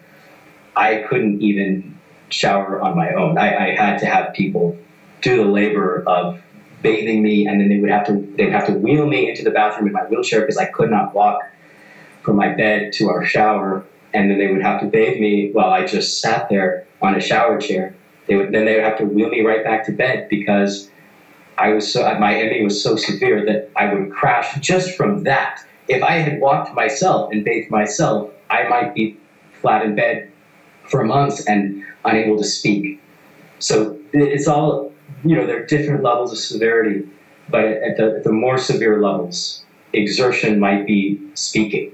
[SPEAKER 1] I couldn't even shower on my own. I, I had to have people do the labor of bathing me, and then they would have to they'd have to wheel me into the bathroom in my wheelchair because I could not walk from my bed to our shower, and then they would have to bathe me while I just sat there on a shower chair. They would then they would have to wheel me right back to bed because I was so my ME was so severe that I would crash just from that. If I had walked myself and bathed myself, I might be flat in bed for months and unable to speak. So it's all you know. There are different levels of severity, but at the, at the more severe levels, exertion might be speaking.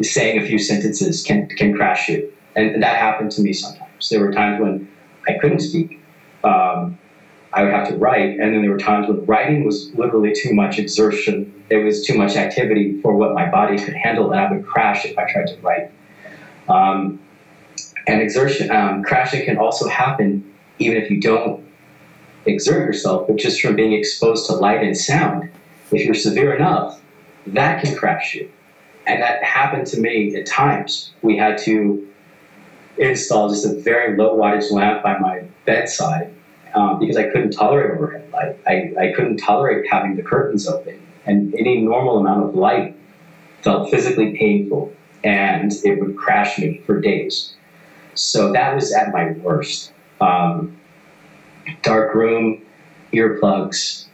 [SPEAKER 1] Saying a few sentences can can crash you, and that happened to me sometimes. There were times when I couldn't speak. Um, I would have to write, and then there were times when writing was literally too much exertion. It was too much activity for what my body could handle, and I would crash if I tried to write. Um, and exertion, um, crashing can also happen even if you don't exert yourself, but just from being exposed to light and sound. If you're severe enough, that can crash you. And that happened to me at times. We had to install just a very low wattage lamp by my bedside um, because I couldn't tolerate overhead light. I, I couldn't tolerate having the curtains open. And any normal amount of light felt physically painful and it would crash me for days. So that was at my worst. Um, dark room, earplugs,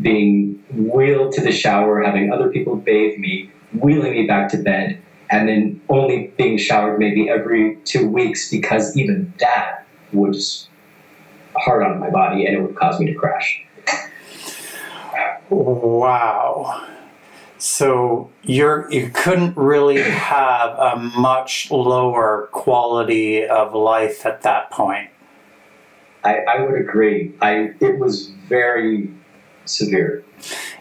[SPEAKER 1] being wheeled to the shower, having other people bathe me, wheeling me back to bed, and then only being showered maybe every two weeks because even that was hard on my body and it would cause me to crash.
[SPEAKER 2] Wow. So you're you couldn't really have a much lower quality of life at that point.
[SPEAKER 1] I, I would agree. I it was very severe.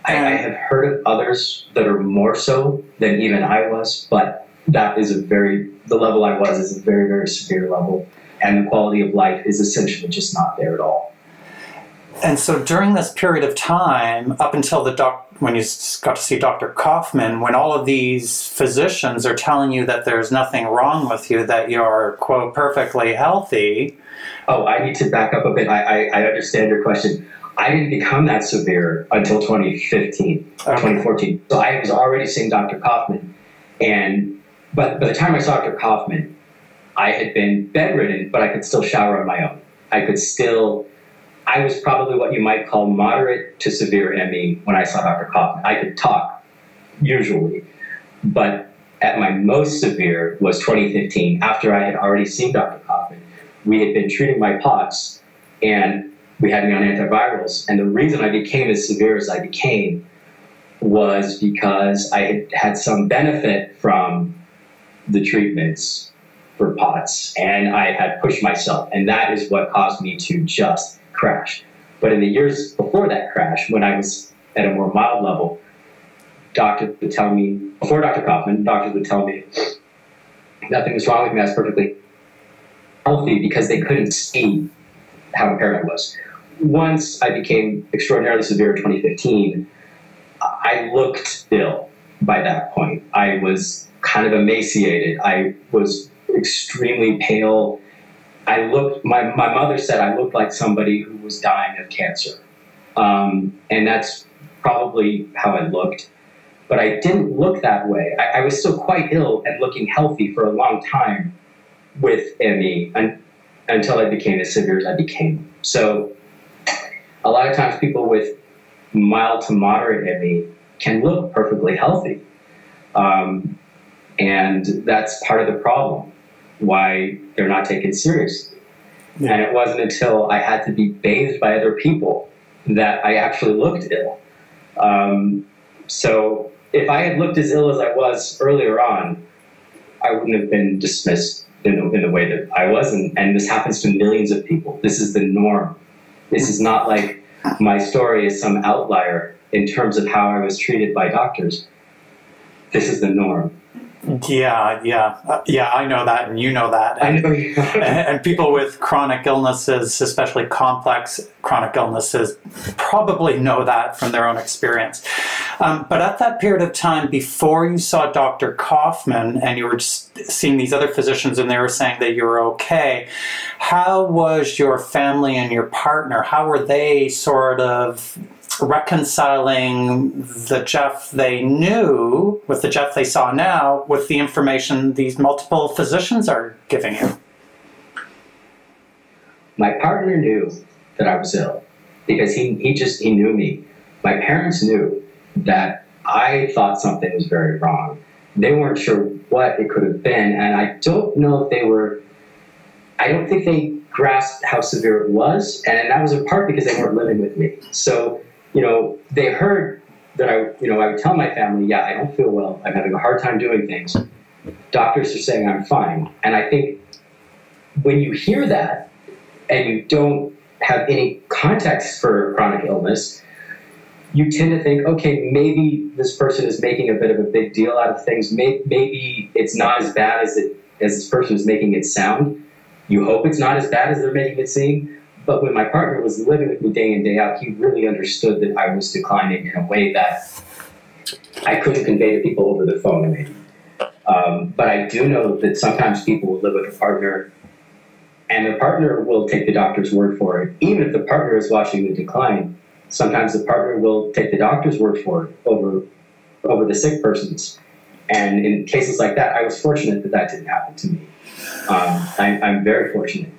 [SPEAKER 1] I, I have heard of others that are more so than even I was, but that is a very the level I was is a very very severe level, and the quality of life is essentially just not there at all.
[SPEAKER 2] And so during this period of time, up until the doc, when you got to see Dr. Kaufman, when all of these physicians are telling you that there's nothing wrong with you, that you're quote perfectly healthy.
[SPEAKER 1] Oh, I need to back up a bit. I, I, I understand your question. I didn't become that severe until 2015, okay. 2014. So I was already seeing Dr. Kaufman, and but by the time I saw Dr. Kaufman, I had been bedridden, but I could still shower on my own. I could still I was probably what you might call moderate to severe ME when I saw Dr. Kaufman. I could talk, usually, but at my most severe was 2015, after I had already seen Dr. Kaufman. We had been treating my POTS, and we had me on antivirals. And the reason I became as severe as I became was because I had had some benefit from the treatments for POTS, and I had pushed myself, and that is what caused me to just crash. But in the years before that crash, when I was at a more mild level, doctors would tell me, before Dr. Kaufman, doctors would tell me nothing was wrong with me, I was perfectly healthy because they couldn't see how impaired I was. Once I became extraordinarily severe in 2015, I looked ill by that point. I was kind of emaciated. I was extremely pale I looked, my, my mother said I looked like somebody who was dying of cancer. Um, and that's probably how I looked. But I didn't look that way. I, I, was still quite ill and looking healthy for a long time with ME un, until I became as severe as I became. So a lot of times people with mild to moderate ME can look perfectly healthy. Um, and that's part of the problem why they're not taken seriously. Yeah. And it wasn't until I had to be bathed by other people that I actually looked ill. Um, so if I had looked as ill as I was earlier on, I wouldn't have been dismissed in the, in the way that I was. And, and this happens to millions of people. This is the norm. This is not like my story is some outlier in terms of how I was treated by doctors. This is the norm.
[SPEAKER 2] Yeah, yeah, uh, yeah. I know that, and you know that. And,
[SPEAKER 1] know
[SPEAKER 2] and people with chronic illnesses, especially complex chronic illnesses, probably know that from their own experience. Um, but at that period of time, before you saw Dr. Kaufman and you were just seeing these other physicians and they were saying that you were okay, how was your family and your partner? How were they sort of reconciling the Jeff they knew with the Jeff they saw now with the information these multiple physicians are giving you?
[SPEAKER 1] My partner knew that I was ill because he, he just he knew me. My parents knew that I thought something was very wrong. They weren't sure what it could have been, and I don't know if they were. I don't think they grasped how severe it was, and that was in part because they weren't living with me. So you know, they heard that I, you know, I would tell my family, yeah, I don't feel well. I'm having a hard time doing things. Doctors are saying I'm fine, and I think when you hear that and you don't have any context for chronic illness, you tend to think, okay, maybe this person is making a bit of a big deal out of things. Maybe, it's not as bad as it as this person is making it sound. You hope it's not as bad as they're making it seem. But when my partner was living with me day in day out, he really understood that I was declining in a way that I couldn't convey to people over the phone. Um, but I do know that sometimes people will live with a partner and the partner will take the doctor's word for it. Even if the partner is watching the decline, sometimes the partner will take the doctor's word for it over over the sick person's. And in cases like that, I was fortunate that that didn't happen to me. Um, I, I'm very fortunate.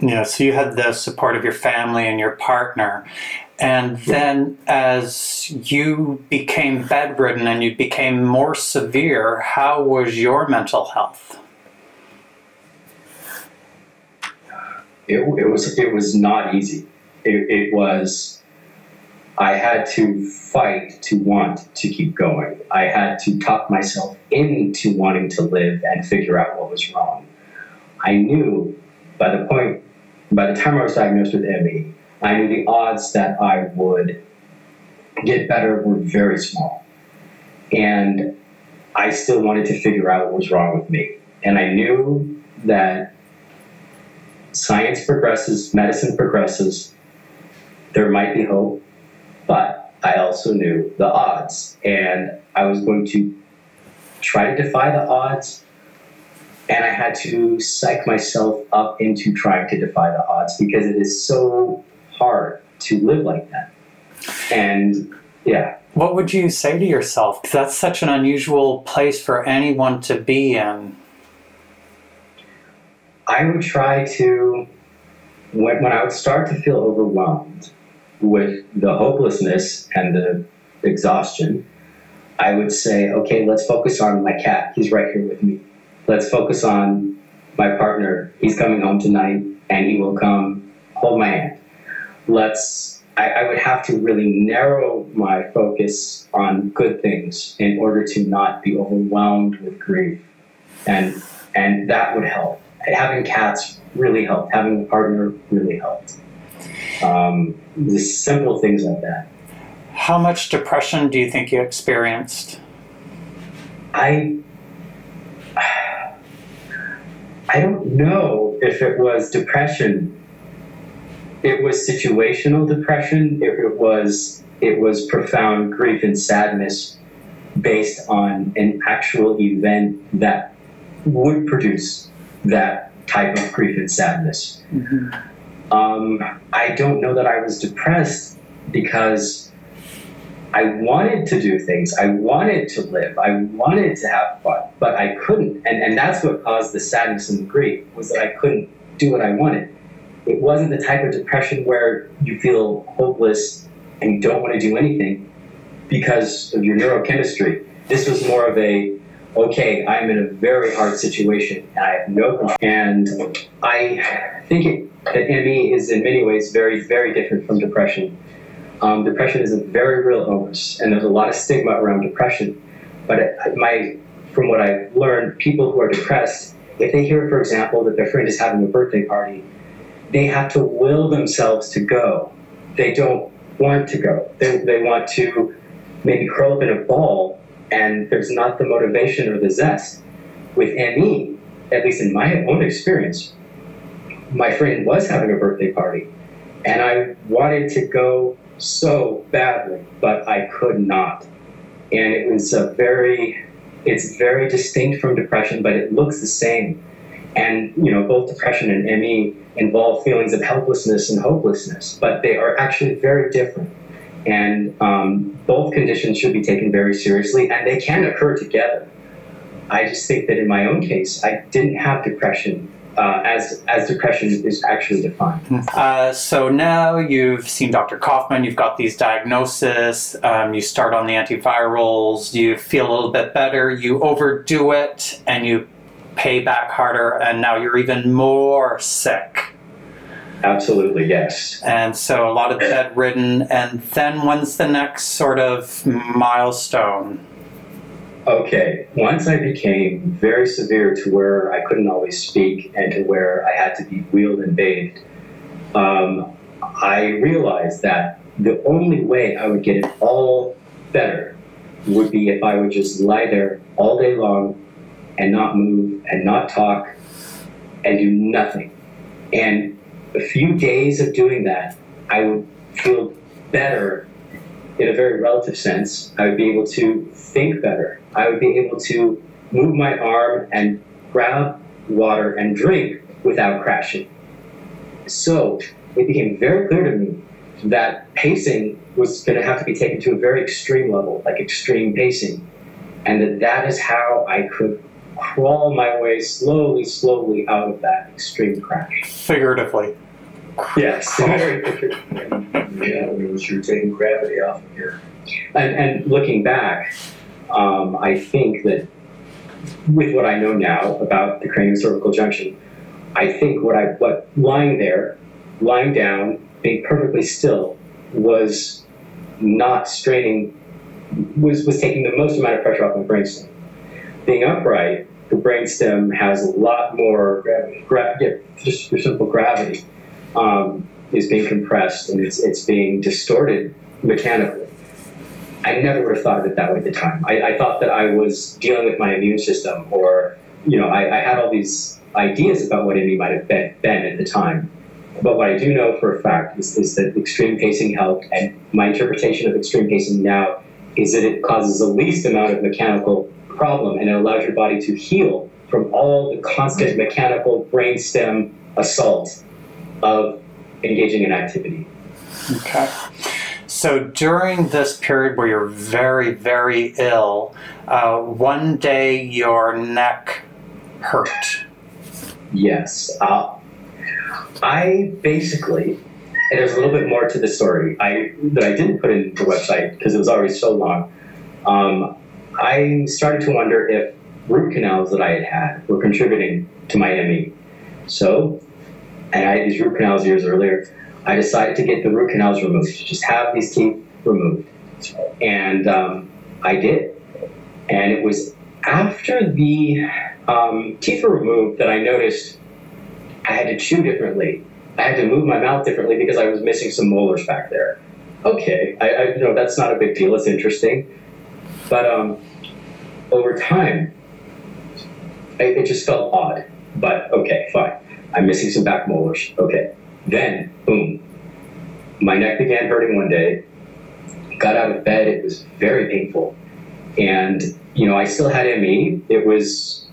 [SPEAKER 2] Yeah, so you had the support of your family and your partner. And then as you became bedridden and you became more severe, how was your mental health?
[SPEAKER 1] It, it was it was not easy. It, it was. I had to fight to want to keep going. I had to talk myself into wanting to live and figure out what was wrong. I knew by the point, by the time I was diagnosed with ME, I knew the odds that I would get better were very small. And I still wanted to figure out what was wrong with me. And I knew that science progresses, medicine progresses, there might be hope, but I also knew the odds. And I was going to try to defy the odds, and I had to psych myself up into trying to defy the odds because it is so hard to live like that. And yeah,
[SPEAKER 2] What would you say to yourself? 'Cause that's such an unusual place for anyone to be in.
[SPEAKER 1] I would try to, when, when I would start to feel overwhelmed with the hopelessness and the exhaustion, I would say, okay, let's focus on my cat. He's right here with me. Let's focus on my partner. He's coming home tonight and he will come hold my hand. Let's, I, I would have to really narrow my focus on good things in order to not be overwhelmed with grief. And, and that would help having cats really helped. Having a partner really helped. Um, the simple things like that.
[SPEAKER 2] How much depression do you think you experienced?
[SPEAKER 1] I I don't know if it was depression. It was situational depression. It, it was it was profound grief and sadness based on an actual event that would produce that type of grief and sadness. Um, I don't know that I was depressed because I wanted to do things. I wanted to live. I wanted to have fun, but I couldn't. And, and that's what caused the sadness and the grief was that I couldn't do what I wanted. It wasn't the type of depression where you feel hopeless and you don't want to do anything because of your neurochemistry. This was more of a okay, I'm in a very hard situation and I have no. And I think it, that ME is in many ways very, very different from depression. Um, depression is a very real illness, and there's a lot of stigma around depression. But it, my, from what I've learned, people who are depressed, if they hear, for example, that their friend is having a birthday party, they have to will themselves to go. They don't want to go. They, they want to maybe curl up in a ball and there's not the motivation or the zest. With ME, at least in my own experience, my friend was having a birthday party, and I wanted to go so badly, but I could not. And it was a very, it's very distinct from depression, but it looks the same. And, you know, both depression and ME involve feelings of helplessness and hopelessness, but they are actually very different. And um, both conditions should be taken very seriously, and they can occur together. I just think that in my own case, I didn't have depression uh, as as depression is actually defined.
[SPEAKER 2] Uh, so now you've seen Dr. Kaufman, you've got these diagnoses, um, you start on the antivirals, you feel a little bit better, you overdo it, and you pay back harder, and now you're even more sick.
[SPEAKER 1] Absolutely, yes.
[SPEAKER 2] And so a lot of bedridden, and then when's the next sort of milestone?
[SPEAKER 1] Okay, once I became very severe to where I couldn't always speak and to where I had to be wheeled and bathed, um, I realized that the only way I would get it all better would be if I would just lie there all day long and not move and not talk and do nothing. And a few days of doing that, I would feel better in a very relative sense. I would be able to think better. I would be able to move my arm and grab water and drink without crashing. So it became very clear to me that pacing was going to have to be taken to a very extreme level, like extreme pacing, and that that is how I could crawl my way slowly, slowly out of that extreme crash.
[SPEAKER 2] Figuratively.
[SPEAKER 1] Yes.
[SPEAKER 3] Yeah, you're taking gravity off of here.
[SPEAKER 1] And, and looking back, um, I think that with what I know now about the cranial cervical junction, I think what I what lying there, lying down, being perfectly still, was not straining, was was taking the most amount of pressure off my brainstem. Being upright, the brainstem has a lot more gravity, gra- yeah, just for simple gravity, um, is being compressed and it's it's being distorted mechanically. I never would have thought of it that way at the time. I, I thought that I was dealing with my immune system, or you know, I, I had all these ideas about what ME might have been, been at the time. But what I do know for a fact is, is that extreme pacing helped, and my interpretation of extreme pacing now is that it causes the least amount of mechanical problem, and it allows your body to heal from all the constant mechanical brainstem assault of engaging in activity.
[SPEAKER 2] Okay. So during this period where you're very, very ill, uh, one day your neck hurt.
[SPEAKER 1] Yes. Uh, I basically, and there's a little bit more to the story I that I didn't put in the website because it was already so long. Um, I started to wonder if root canals that I had had were contributing to my ME. So, and I had these root canals years earlier. I decided to get the root canals removed, just have these teeth removed, and um, I did. And it was after the um, teeth were removed that I noticed I had to chew differently. I had to move my mouth differently because I was missing some molars back there. Okay, I, I you know that's not a big deal. It's interesting, but um, over time, it, it just felt odd. But okay, fine. I'm missing some back molars. Okay, then boom, my neck began hurting one day. Got out of bed. It was very painful, and you know I still had ME. It was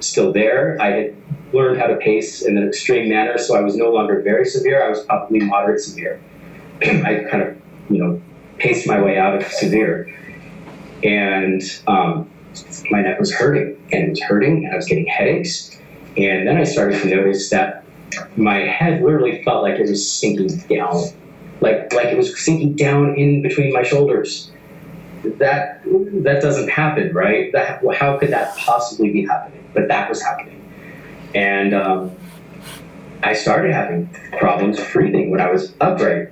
[SPEAKER 1] still there. I had learned how to pace in an extreme manner, so I was no longer very severe. I was probably moderate severe. I kind of, you know, paced my way out of severe, and um, my neck was hurting, and it was hurting, and I was getting headaches, and then I started to notice that my head literally felt like it was sinking down, like like it was sinking down in between my shoulders. That that doesn't happen, right? That how could that possibly be happening? But that was happening. And um, I started having problems breathing when I was upright.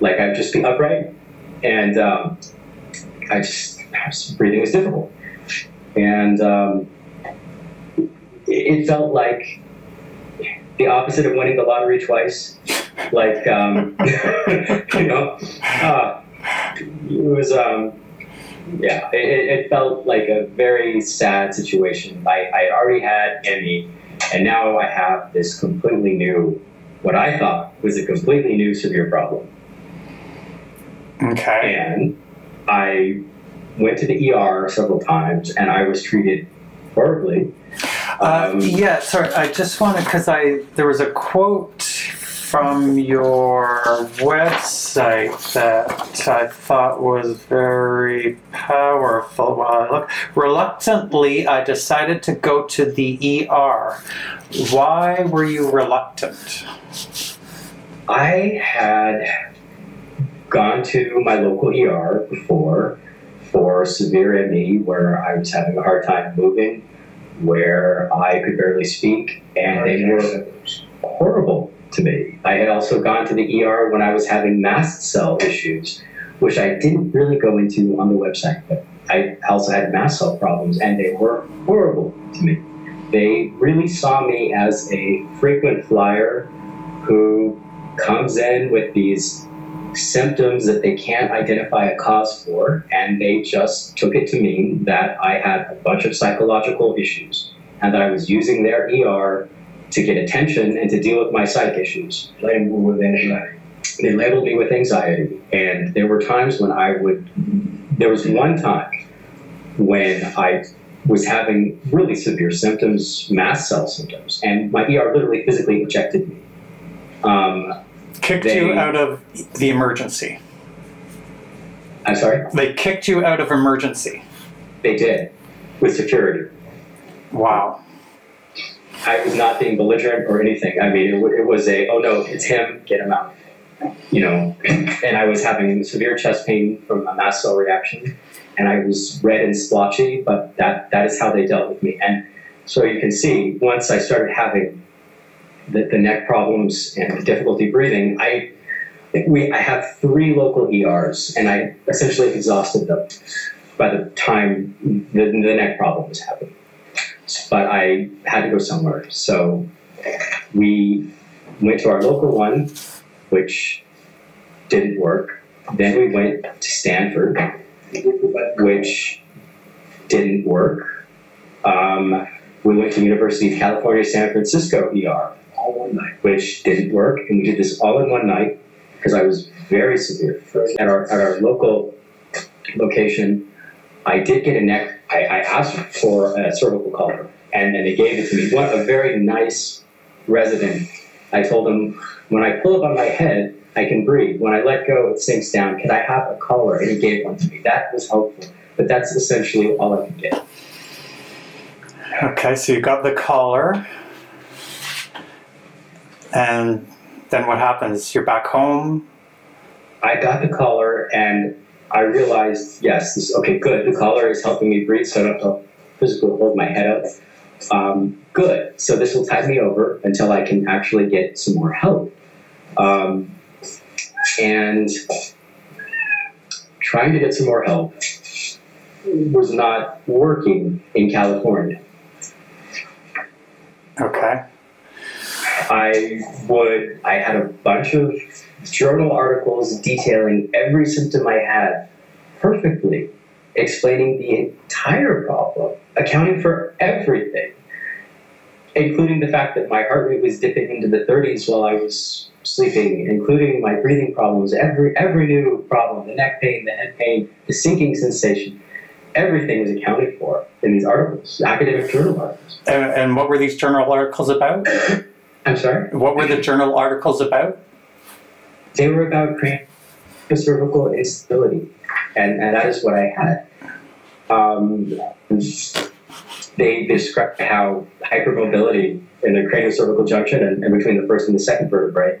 [SPEAKER 1] Like I'd just be upright, and um, I just, breathing was difficult. And um, it felt like the opposite of winning the lottery twice. Like um, you know, uh, it was um, yeah, it, it, felt like a very sad situation. I, I already had ME, and now I have this completely new, what I thought was a completely new severe problem.
[SPEAKER 2] Okay.
[SPEAKER 1] And I went to the ER several times, and I was treated horribly.
[SPEAKER 2] Uh,
[SPEAKER 1] Um,
[SPEAKER 2] yeah, sorry. I just wanted because I there was a quote from your website that I thought was very powerful. I look, reluctantly, I decided to go to the ER. Why were you reluctant?
[SPEAKER 1] I had gone to my local ER before for severe ME where I was having a hard time moving, where I could barely speak, and they were horrible to me. I had also gone to the ER when I was having mast cell issues, which I didn't really go into on the website, but I also had mast cell problems, and they were horrible to me. They really saw me as a frequent flyer who comes in with these symptoms that they can't identify a cause for, and they just took it to mean that I had a bunch of psychological issues and that I was using their ER to get attention and to deal with my psych issues.
[SPEAKER 3] Labeled with anxiety.
[SPEAKER 1] They labeled me with anxiety, and there were times when I would. There was one time when I was having really severe symptoms, mast cell symptoms, and my ER literally physically ejected me. Um,
[SPEAKER 2] Kicked
[SPEAKER 1] They-
[SPEAKER 2] you out of the emergency.
[SPEAKER 1] I'm sorry,
[SPEAKER 2] They kicked you out of emergency.
[SPEAKER 1] they did with security.
[SPEAKER 2] Wow.
[SPEAKER 1] I was not being belligerent or anything. I mean, it, it was a, oh no, it's him, get him out. You know, and I was having severe chest pain from a mast cell reaction, and I was red and splotchy, but that, that is how they dealt with me. And so you can see, once I started having the, the neck problems and the difficulty breathing, I, we, I have three local ERs, and I essentially exhausted them by the time the, the neck problem was happening but I had to go somewhere. So we went to our local one, which didn't work. Then we went to Stanford, which didn't work. Um, we went to University of California, San Francisco ER,
[SPEAKER 3] All one night.
[SPEAKER 1] which didn't work, and we did this all in one night because I was very severe. At our at our local location, I did get a neck. I, I asked for a cervical collar, and, and they gave it to me. One a very nice resident. I told him when I pull up on my head, I can breathe. When I let go, it sinks down. Can I have a collar? And he gave one to me. That was helpful, but that's essentially all I could get.
[SPEAKER 2] Okay, so you got the collar. And then what happens? You're back home.
[SPEAKER 1] I got the collar and I realized, yes, this, okay, good. The collar is helping me breathe, so I don't have to physically hold my head up. Um, good. So this will tide me over until I can actually get some more help. Um, and trying to get some more help was not working in California.
[SPEAKER 2] Okay.
[SPEAKER 1] I would, I had a bunch of journal articles detailing every symptom I had perfectly, explaining the entire problem, accounting for everything, including the fact that my heart rate was dipping into the 30s while I was sleeping, including my breathing problems, every, every new problem, the neck pain, the head pain, the sinking sensation. Everything was accounted for in these articles, academic journal articles.
[SPEAKER 2] And, and what were these journal articles about?
[SPEAKER 1] I'm sorry?
[SPEAKER 2] What were the journal articles about?
[SPEAKER 1] They were about creating cervical instability, and, and that is what I had. Um, they described how hypermobility in the craniocervical junction and, and between the first and the second vertebrae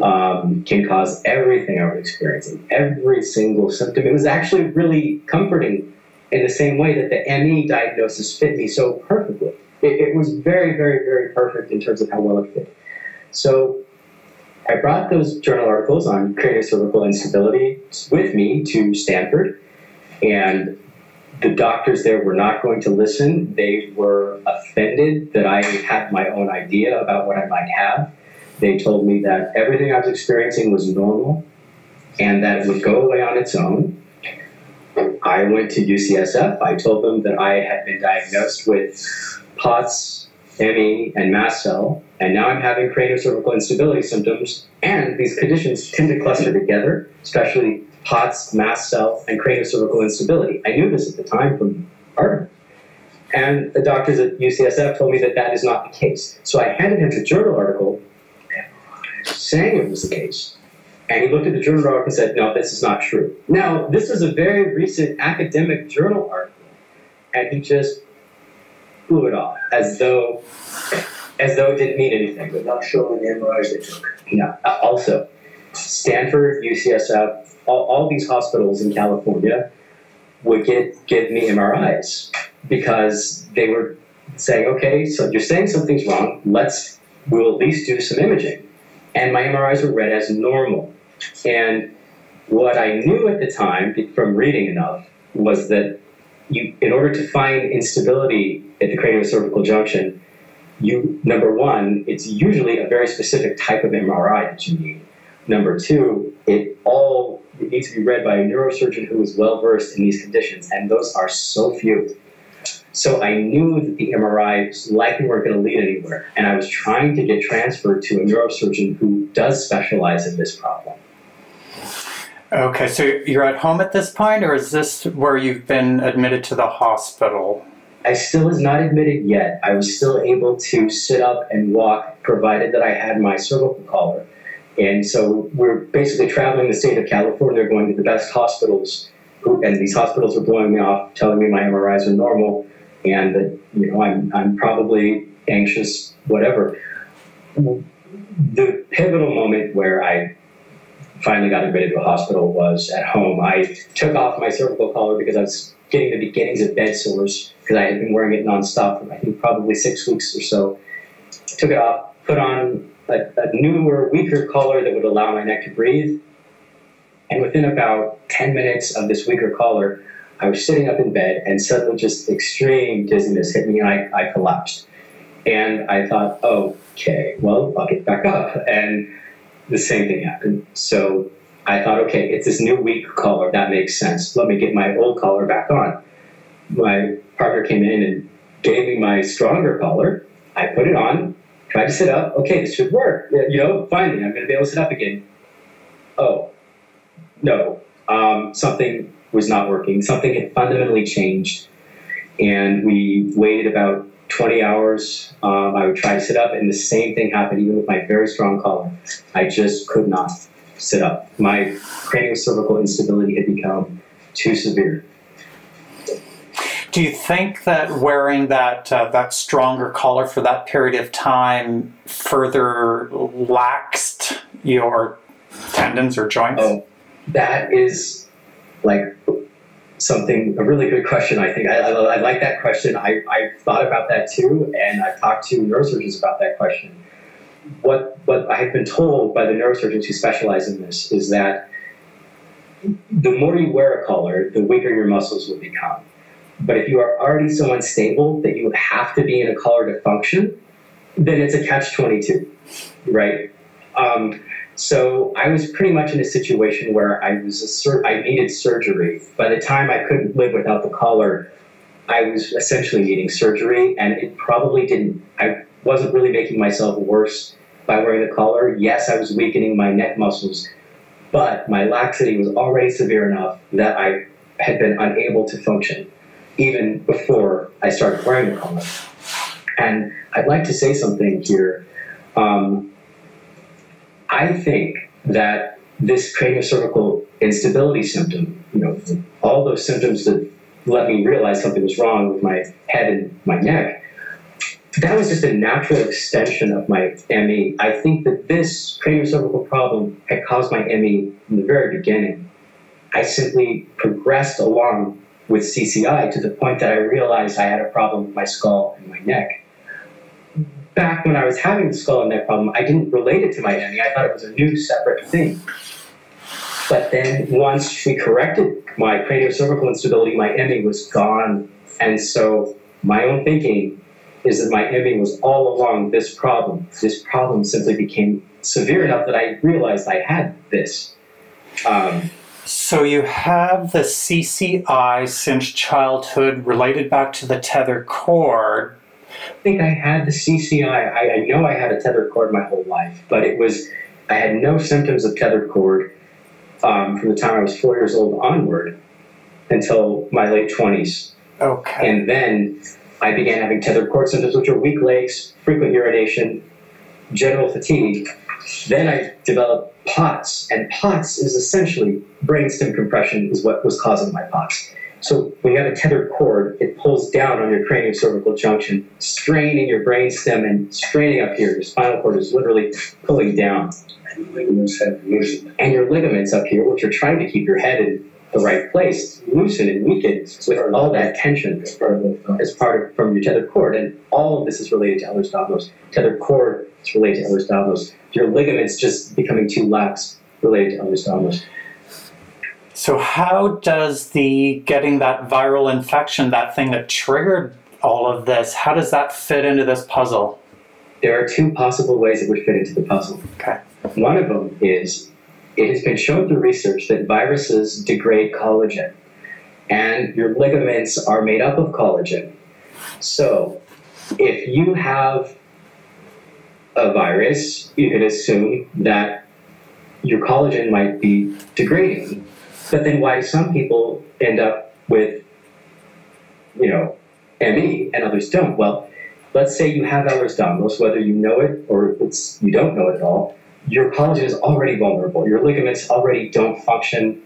[SPEAKER 1] um, can cause everything I was experiencing, every single symptom. It was actually really comforting in the same way that the ME diagnosis fit me so perfectly. It, it was very, very, very perfect in terms of how well it fit. So I brought those journal articles on craniocervical instability with me to Stanford, and the doctors there were not going to listen. They were offended that I had my own idea about what I might have. They told me that everything I was experiencing was normal and that it would go away on its own. I went to UCSF. I told them that I had been diagnosed with POTS, ME, and mast cell, and now I'm having craniocervical instability symptoms. And these conditions tend to cluster together, especially POTS, mast cell, and craniocervical instability. I knew this at the time from art. And the doctors at UCSF told me that that is not the case. So I handed him the journal article saying it was the case. And he looked at the journal article and said, no, this is not true. Now, this is a very recent academic journal article, and he just blew it off as though as though it didn't mean anything.
[SPEAKER 3] But not showing the MRIs they took.
[SPEAKER 1] Yeah. Uh, also, Stanford, UCSF, all, all these hospitals in California would get give me MRIs because they were saying, okay, so you're saying something's wrong. Let's we'll at least do some imaging. And my MRIs were read as normal. And what I knew at the time from reading enough was that you, in order to find instability at the craniocervical junction, you number one, it's usually a very specific type of MRI that you need. Number two, it all it needs to be read by a neurosurgeon who is well versed in these conditions, and those are so few. So I knew that the MRIs likely weren't going to lead anywhere, and I was trying to get transferred to a neurosurgeon who does specialize in this problem.
[SPEAKER 2] Okay, so you're at home at this point, or is this where you've been admitted to the hospital?
[SPEAKER 1] I still was not admitted yet. I was still able to sit up and walk, provided that I had my cervical collar. And so we're basically traveling the state of California, going to the best hospitals, and these hospitals are blowing me off, telling me my MRIs are normal, and that you know I'm I'm probably anxious, whatever. The pivotal moment where I finally got admitted to a hospital was at home. I took off my cervical collar because I was getting the beginnings of bed sores because I had been wearing it nonstop for I think probably six weeks or so. Took it off, put on a, a newer, weaker collar that would allow my neck to breathe. And within about 10 minutes of this weaker collar, I was sitting up in bed and suddenly just extreme dizziness hit me and I, I collapsed. And I thought, okay, well, I'll get back up. And the same thing happened. So I thought, okay, it's this new weak collar. That makes sense. Let me get my old collar back on. My partner came in and gave me my stronger collar. I put it on, tried to sit up. Okay, this should work. You know, finally, I'm going to be able to sit up again. Oh, no, um, something was not working. Something had fundamentally changed. And we waited about 20 hours. Um, I would try to sit up, and the same thing happened even with my very strong collar. I just could not sit up. My craniocervical instability had become too severe.
[SPEAKER 2] Do you think that wearing that uh, that stronger collar for that period of time further laxed your tendons or joints?
[SPEAKER 1] Oh, that is like something a really good question. I think I, I, I like that question. I I thought about that too, and I've talked to neurosurgeons about that question. What what I have been told by the neurosurgeons who specialize in this is that the more you wear a collar, the weaker your muscles will become. But if you are already so unstable that you have to be in a collar to function, then it's a catch twenty two, right? Um, so I was pretty much in a situation where I was a sur- I needed surgery. By the time I couldn't live without the collar, I was essentially needing surgery, and it probably didn't. I wasn't really making myself worse by wearing the collar. Yes, I was weakening my neck muscles, but my laxity was already severe enough that I had been unable to function even before I started wearing the collar. And I'd like to say something here. Um, I think that this craniocervical instability symptom, you know, all those symptoms that let me realize something was wrong with my head and my neck, that was just a natural extension of my ME. I think that this craniocervical problem had caused my ME from the very beginning. I simply progressed along with CCI to the point that I realized I had a problem with my skull and my neck back when I was having the skull and neck problem, I didn't relate it to my ME. I thought it was a new separate thing. But then once we corrected my craniocervical instability, my ME was gone. And so my own thinking is that my ME was all along this problem. This problem simply became severe enough that I realized I had this. Um,
[SPEAKER 2] So you have the CCI since childhood related back to the tether cord.
[SPEAKER 1] I think I had the CCI. I, I know I had a tethered cord my whole life, but it was I had no symptoms of tethered cord um, from the time I was four years old onward until my late twenties,
[SPEAKER 2] Okay.
[SPEAKER 1] and then I began having tethered cord symptoms, which are weak legs, frequent urination, general fatigue. Then I developed POTS, and POTS is essentially brainstem compression is what was causing my POTS. So when you have a tethered cord, it pulls down on your craniocervical junction, straining your brainstem and straining up here. Your spinal cord is literally pulling down.
[SPEAKER 3] And ligaments have loosened.
[SPEAKER 1] And your ligaments up here, which are trying to keep your head in the right place, loosen and weaken with all that tension
[SPEAKER 3] That's part of
[SPEAKER 1] as part of from your tethered cord, and all of this is related to Ehlers-Danlos. Tethered cord is related to Ehlers-Danlos. Your ligaments just becoming too lax related to Ehlers-Danlos.
[SPEAKER 2] So how does the getting that viral infection, that thing that triggered all of this, how does that fit into this puzzle?
[SPEAKER 1] There are two possible ways it would fit into the puzzle.
[SPEAKER 2] Okay.
[SPEAKER 1] One of them is it has been shown through research that viruses degrade collagen, and your ligaments are made up of collagen. So, if you have a virus, you could assume that your collagen might be degrading. But then, why some people end up with, you know, ME and others don't? Well, let's say you have Ehlers-Danlos, whether you know it or it's you don't know it at all your collagen is already vulnerable. Your ligaments already don't function.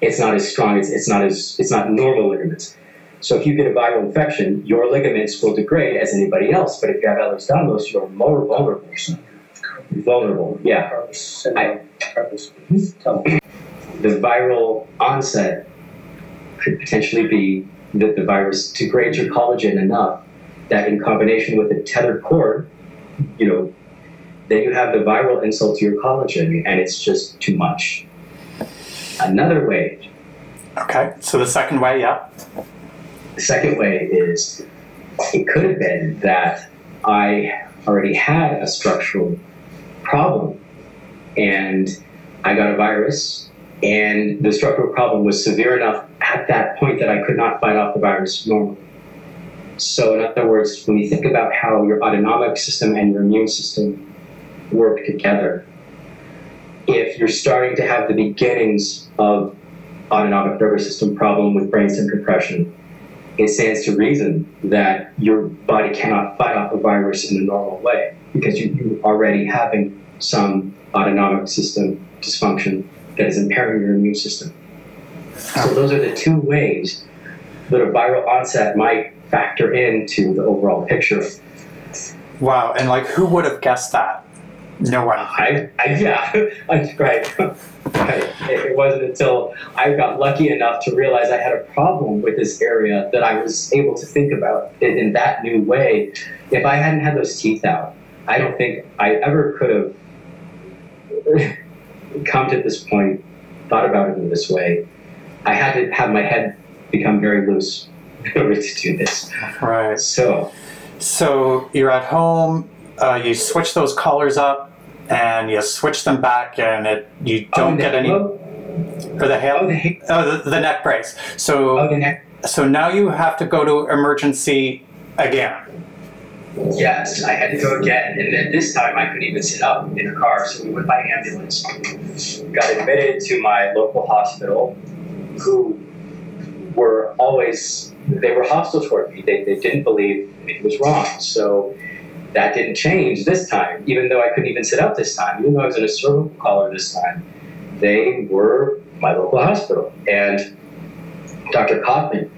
[SPEAKER 1] It's not as strong. It's, it's not as it's not normal ligaments. So if you get a viral infection, your ligaments will degrade as anybody else. But if you have Ehlers-Danlos, you're more vulnerable. Vulnerable, yeah. I- The viral onset could potentially be that the virus degrades your collagen enough that, in combination with a tethered cord, you know, then you have the viral insult to your collagen and it's just too much. Another way,
[SPEAKER 2] Okay. So the second way, yeah.
[SPEAKER 1] the second way is it could have been that I already had a structural problem and I got a virus and the structural problem was severe enough at that point that I could not fight off the virus normally. So, in other words, when you think about how your autonomic system and your immune system work together. If you're starting to have the beginnings of autonomic nervous system problem with brainstem compression, it stands to reason that your body cannot fight off a virus in a normal way because you, you're already having some autonomic system dysfunction that is impairing your immune system. So those are the two ways that a viral onset might factor into the overall picture.
[SPEAKER 2] Wow. And like, who would have guessed that? No one.
[SPEAKER 1] I, I yeah, right. It, it wasn't until I got lucky enough to realize I had a problem with this area that I was able to think about it in that new way. If I hadn't had those teeth out, I don't think I ever could have come to this point, thought about it in this way. I had to have my head become very loose in order to do this.
[SPEAKER 2] Right.
[SPEAKER 1] So,
[SPEAKER 2] So you're at home, uh, you switch those collars up, and you switch them back, and it you don't
[SPEAKER 1] oh,
[SPEAKER 2] get any
[SPEAKER 1] halo?
[SPEAKER 2] for the hail.
[SPEAKER 1] Oh, the,
[SPEAKER 2] Oh, the, the neck brace. So
[SPEAKER 1] oh, the neck.
[SPEAKER 2] so now you have to go to emergency again.
[SPEAKER 1] Yes, I had to go again, and then this time I couldn't even sit up in the car, so we went by ambulance. Got admitted to my local hospital, who were always they were hostile toward me. They, they didn't believe it was wrong, so that didn't change this time. Even though I couldn't even sit up this time, even though I was in a cervical collar this time, they were my local hospital, and Dr. Kaufman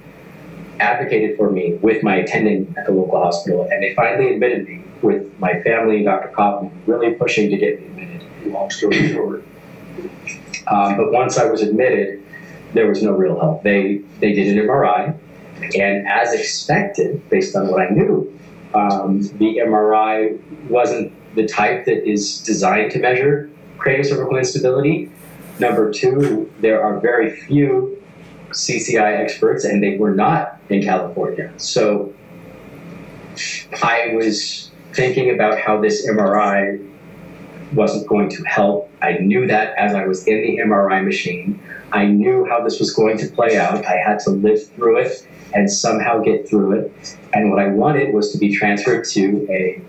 [SPEAKER 1] advocated for me with my attending at the local hospital, and they finally admitted me with my family Dr. Kaufman really pushing to get me admitted.
[SPEAKER 3] Long story short.
[SPEAKER 1] Um, but once I was admitted, there was no real help. They they did an MRI, and as expected, based on what I knew, um, the MRI wasn't the type that is designed to measure craniocervical instability. Number two, there are very few CCI experts, and they were not in California. So I was thinking about how this MRI wasn't going to help. I knew that as I was in the MRI machine. I knew how this was going to play out. I had to live through it and somehow get through it. And what I wanted was to be transferred to a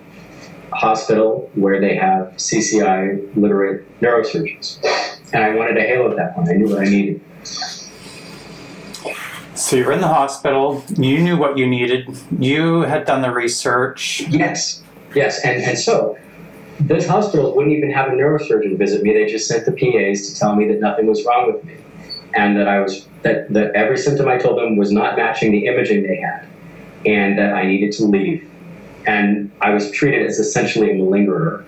[SPEAKER 1] hospital where they have CCI literate neurosurgeons. And I wanted a halo at that point. I knew what I needed.
[SPEAKER 2] So you're in the hospital, you knew what you needed, you had done the research.
[SPEAKER 1] Yes, yes. And, and so this hospital wouldn't even have a neurosurgeon visit me. They just sent the PAs to tell me that nothing was wrong with me and that I was that, that every symptom I told them was not matching the imaging they had and that I needed to leave. And I was treated as essentially a malingerer.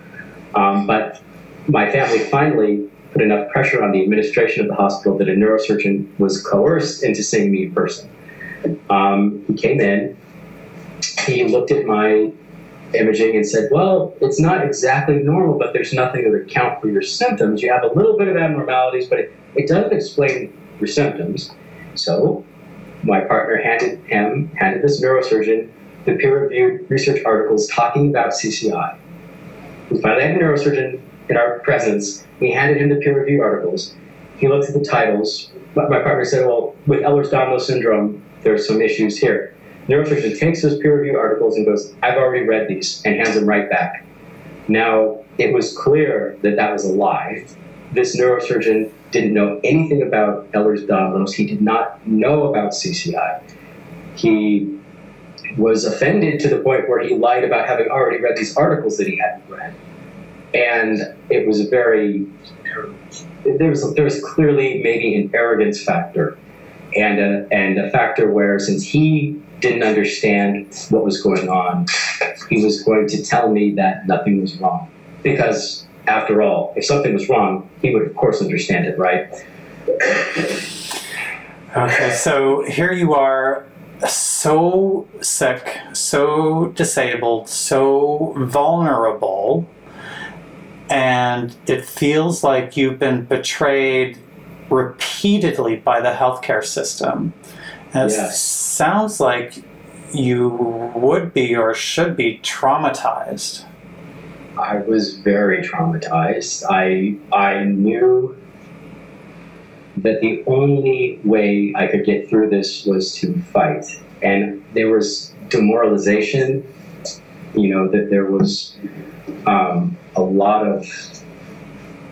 [SPEAKER 1] Um, but my family finally put enough pressure on the administration of the hospital that a neurosurgeon was coerced into seeing me in person. Um, he came in, he looked at my imaging and said, Well, it's not exactly normal, but there's nothing to account for your symptoms. You have a little bit of abnormalities, but it, it doesn't explain your symptoms. So my partner handed him, handed this neurosurgeon, the peer reviewed research articles talking about CCI. We finally had a neurosurgeon in our presence. We handed him the peer reviewed articles. He looked at the titles. My, my partner said, Well, with Ehlers Danlos syndrome, there's some issues here. Neurosurgeon takes those peer reviewed articles and goes, I've already read these, and hands them right back. Now, it was clear that that was a lie. This neurosurgeon didn't know anything about Ehlers-Danlos. He did not know about CCI. He was offended to the point where he lied about having already read these articles that he hadn't read. And it was a very there was there was clearly maybe an arrogance factor, and a, and a factor where since he didn't understand what was going on, he was going to tell me that nothing was wrong because after all, if something was wrong, he would of course understand it, right?
[SPEAKER 2] Okay, so here you are, so sick, so disabled, so vulnerable, and it feels like you've been betrayed repeatedly by the healthcare system. And it sounds like you would be or should be traumatized.
[SPEAKER 1] I was very traumatized. I I knew that the only way I could get through this was to fight, and there was demoralization. You know that there was um, a lot of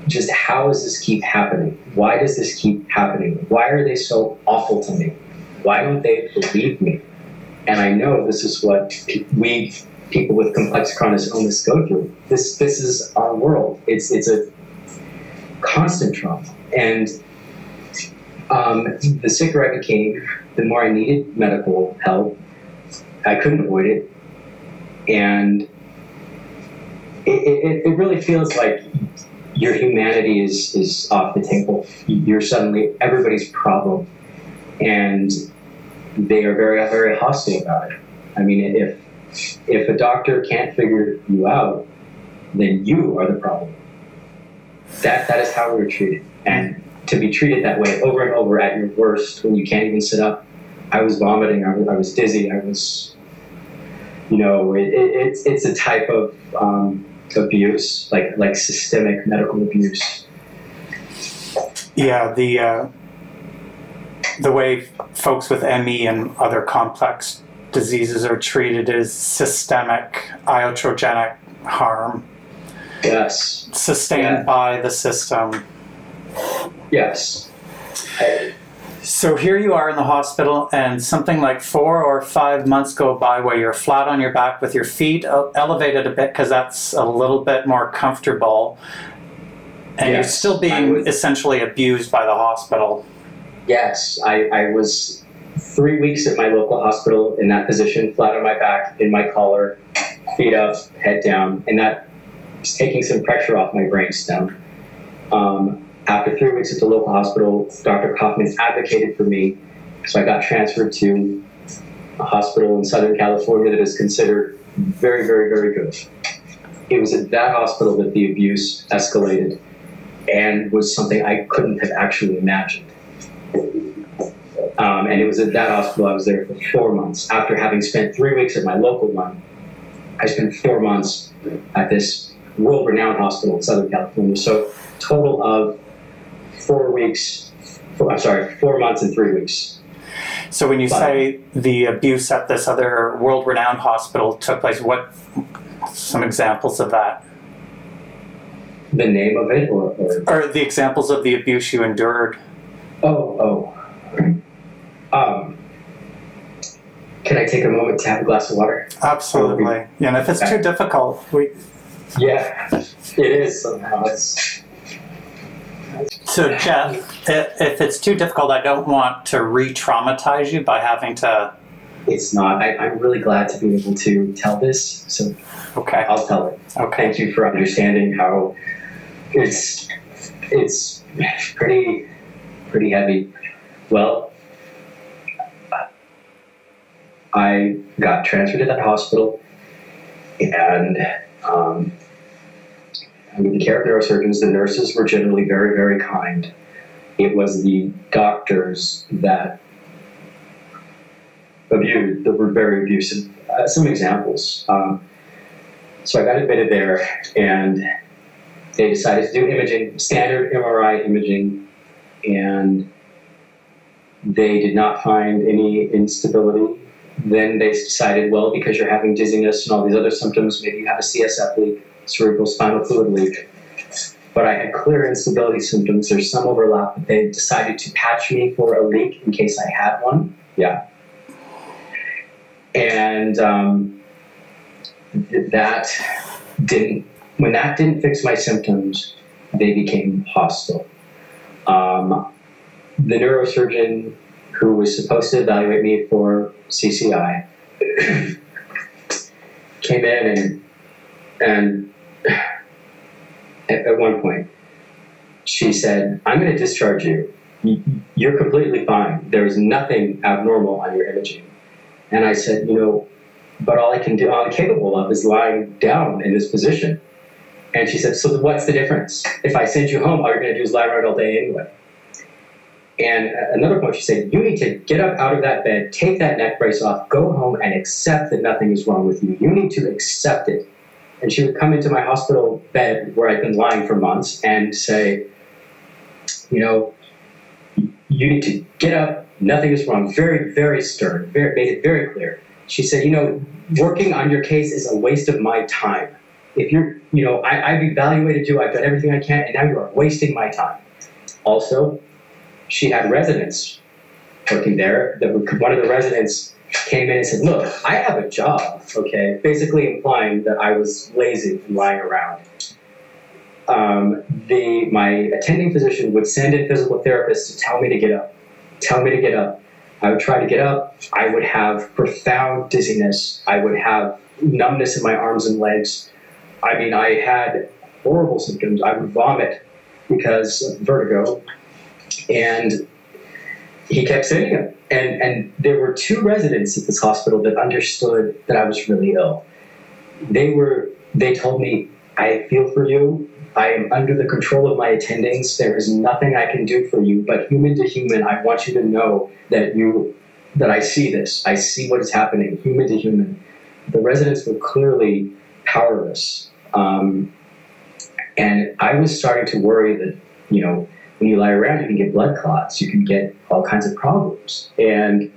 [SPEAKER 1] just how does this keep happening? Why does this keep happening? Why are they so awful to me? Why don't they believe me? And I know this is what we people with complex chronic illness go through. This this is our world. It's it's a constant trauma, and um, the sicker I became, the more I needed medical help. I couldn't avoid it, and it, it, it really feels like your humanity is is off the table. You're suddenly everybody's problem, and they are very very hostile about it. I mean, if if a doctor can't figure you out, then you are the problem. That that is how we were treated, and to be treated that way over and over at your worst when you can't even sit up. I was vomiting. I was, I was dizzy. I was, you know, it, it, it's it's a type of um, abuse, like like systemic medical abuse.
[SPEAKER 2] Yeah, the uh, the way folks with ME and other complex diseases are treated is systemic iatrogenic harm
[SPEAKER 1] Yes,
[SPEAKER 2] sustained
[SPEAKER 1] Yeah.
[SPEAKER 2] by the system.
[SPEAKER 1] yes. I-
[SPEAKER 2] So here you are in the hospital, and something like four or five months go by where you're flat on your back with your feet elevated a bit because that's a little bit more comfortable, and you're still being
[SPEAKER 1] was-
[SPEAKER 2] essentially abused by the hospital.
[SPEAKER 1] Yes, I, I was three weeks at my local hospital in that position, flat on my back, in my collar, feet up, head down, and that was taking some pressure off my brainstem. Um, after three weeks at the local hospital, Dr. Kaufman advocated for me, so I got transferred to a hospital in Southern California that is considered very, very, very good. It was at that hospital that the abuse escalated and was something I couldn't have actually imagined. Um, and it was at that hospital I was there for four months. After having spent three weeks at my local one, I spent four months at this world-renowned hospital in Southern California. So total of four weeks. Four, I'm sorry, four months and three weeks.
[SPEAKER 2] So when you
[SPEAKER 1] But-
[SPEAKER 2] say the abuse at this other world-renowned hospital took place, what some examples of that,
[SPEAKER 1] The name of it, or, or
[SPEAKER 2] or the examples of the abuse you endured?
[SPEAKER 1] oh, oh. Um, can I take a moment to have a glass of water?
[SPEAKER 2] Absolutely. Yeah, and if it's too difficult, we.
[SPEAKER 1] Yeah, it is somehow. It's
[SPEAKER 2] So Jeff, if it's too difficult, I don't want to re-traumatize you by having to.
[SPEAKER 1] it's not. I, I'm really glad to be able to tell this, so
[SPEAKER 2] Okay.
[SPEAKER 1] I'll tell it.
[SPEAKER 2] Okay.
[SPEAKER 1] Thank you for understanding how it's it's pretty pretty heavy. Well, I got transferred to that hospital, and um, with the care of neurosurgeons, the nurses were generally very very kind. It was the doctors that abused that were very abusive. Uh, some examples. Um, so I got admitted there, and they decided to do imaging, standard MRI imaging, and they did not find any instability. Then they decided, well, because you're having dizziness and all these other symptoms, maybe you have a CSF leak, cerebral spinal fluid leak. But I had clear instability symptoms. There's some overlap, but they decided to patch me for a leak in case I had one. Yeah. And um, that didn't when that didn't fix my symptoms they became hostile um, the neurosurgeon who was supposed to evaluate me for cci came in and and at, at one point she said i'm going to discharge you You- you're completely fine there's nothing abnormal on your imaging and i said you know but all I can do, all I'm capable of, is lying down in this position. And she said, So what's the difference? If I send you home, all you're going to do is lie around all day anyway. And at another point, she said, You need to get up out of that bed, take that neck brace off, go home, and accept that nothing is wrong with you. You need to accept it. And she would come into my hospital bed where I'd been lying for months and say, You know, you need to get up, nothing is wrong. Very, very stern, very, made it very clear she said, you know, working on your case is a waste of my time. If you're, you know, I, I've evaluated you, I've done everything I can, and now you are wasting my time. Also, she had residents working there. That would- one of the residents came in and said, look, I have a job, okay? Basically implying that I was lazy and lying around. Um, the, my attending physician would send in physical therapists to tell me to get up, tell me to get up. I would try to get up. I would have profound dizziness. I would have numbness in my arms and legs. I mean, I had horrible symptoms. I would vomit because of vertigo. And he kept sending them. And, and there were two residents at this hospital that understood that I was really ill. They were, they told me, I feel for you. I am under the control of my attendings. There is nothing I can do for you, but human to human, I want you to know that you that I see this. I see what is happening, human to human. The residents were clearly powerless, um, and I was starting to worry that you know when you lie around, you can get blood clots, you can get all kinds of problems, and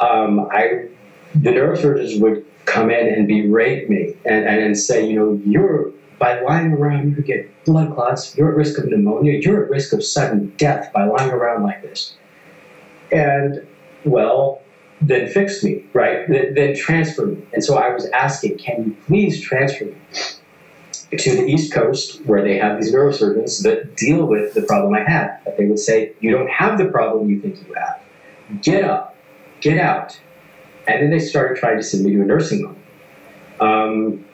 [SPEAKER 1] um, I the neurosurgeons would come in and berate me and, and, and say, you know, you're by lying around, you could get blood clots. You're at risk of pneumonia. You're at risk of sudden death by lying around like this. And, well, then fix me, right? Then, then transfer me. And so I was asking, can you please transfer me to the East Coast where they have these neurosurgeons that deal with the problem I had? But they would say, you don't have the problem you think you have. Get up, get out. And then they started trying to send me to a nursing home. Um,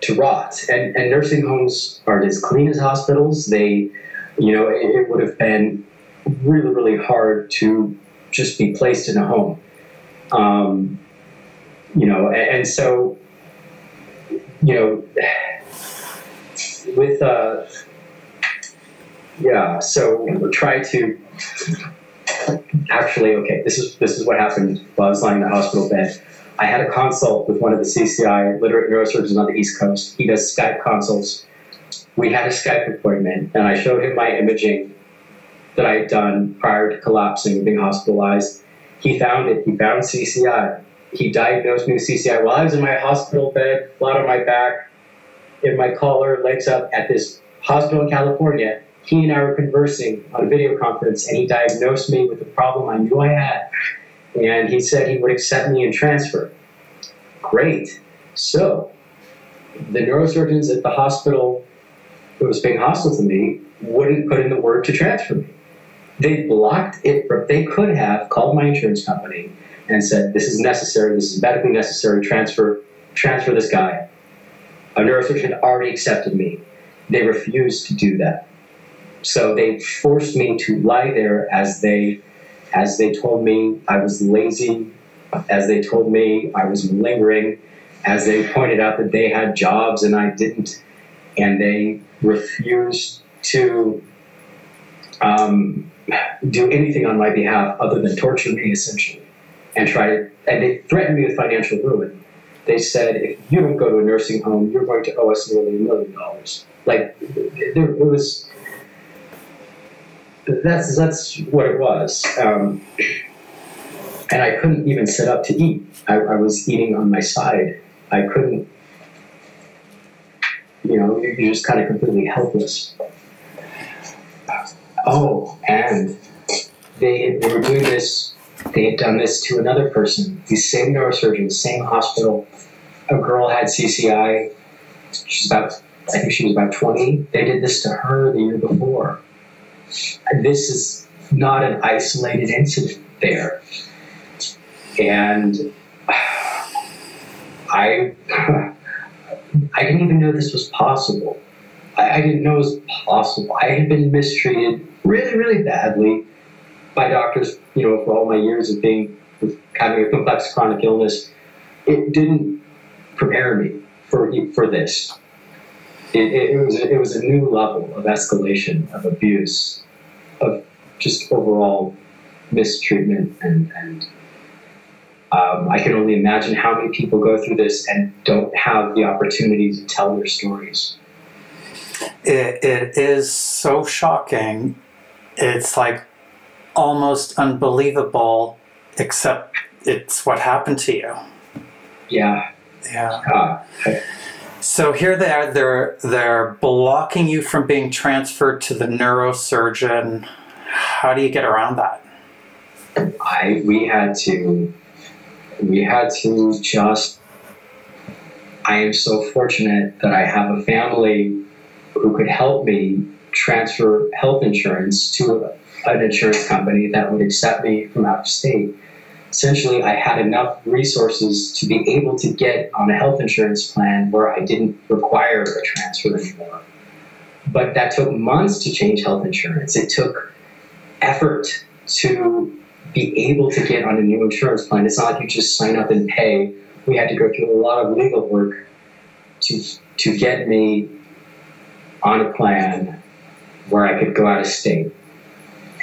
[SPEAKER 1] to rot. And, and nursing homes aren't as clean as hospitals. They, you know, it, it would have been really, really hard to just be placed in a home. Um, you know, and, and so, you know, with, uh, yeah, so try to actually, okay, this is, this is what happened while I was lying in the hospital bed. I had a consult with one of the CCI literate neurosurgeons on the East Coast. He does Skype consults. We had a Skype appointment, and I showed him my imaging that I had done prior to collapsing and being hospitalized. He found it. He found CCI. He diagnosed me with CCI while I was in my hospital bed, flat on my back, in my collar, legs up, at this hospital in California. He and I were conversing on a video conference, and he diagnosed me with a problem I knew I had. And he said he would accept me and transfer. Great. So, the neurosurgeons at the hospital who was being hostile to me wouldn't put in the word to transfer me. They blocked it. They could have called my insurance company and said, "This is necessary. This is medically necessary. Transfer, transfer this guy." A neurosurgeon already accepted me. They refused to do that. So they forced me to lie there as they, as they told me I was lazy, as they told me I was lingering, as they pointed out that they had jobs and I didn't, and they refused to um, do anything on my behalf other than torture me essentially and try and they threatened me with financial ruin they said if you don't go to a nursing home you're going to owe us nearly a million dollars. Like there, it was that's that's what it was. Um, and i couldn't even sit up to eat. I, I was eating on my side. I couldn't you know you're just kind of completely helpless. Oh, and they, they were doing this, they had done this to another person, the same neurosurgeon, the same hospital. A girl had CCI. She's about, I think she was about 20. They did this to her the year before. And this is not an isolated incident there. And I, I didn't even know this was possible. I, I didn't know it was possible. I had been mistreated really, really badly by doctors, you know, for all my years of being having a complex chronic illness. It didn't prepare me for for this. It, it, it was it was a new level of escalation of abuse, of just overall mistreatment and and um, I can only imagine how many people go through this and don't have the opportunity to tell their stories.
[SPEAKER 2] It, it is so shocking. It's like almost unbelievable, except it's what happened to you.
[SPEAKER 1] Yeah.
[SPEAKER 2] Yeah.
[SPEAKER 1] Uh, I-
[SPEAKER 2] So here they are. They're they're blocking you from being transferred to the neurosurgeon. How do you get around that?
[SPEAKER 1] I we had to we had to just I am so fortunate that I have a family who could help me transfer health insurance to an insurance company that would accept me from out of state. Essentially, I had enough resources to be able to get on a health insurance plan where I didn't require a transfer anymore. But that took months to change health insurance. It took effort to be able to get on a new insurance plan. It's not like you just sign up and pay. We had to go through a lot of legal work to to get me on a plan where I could go out of state.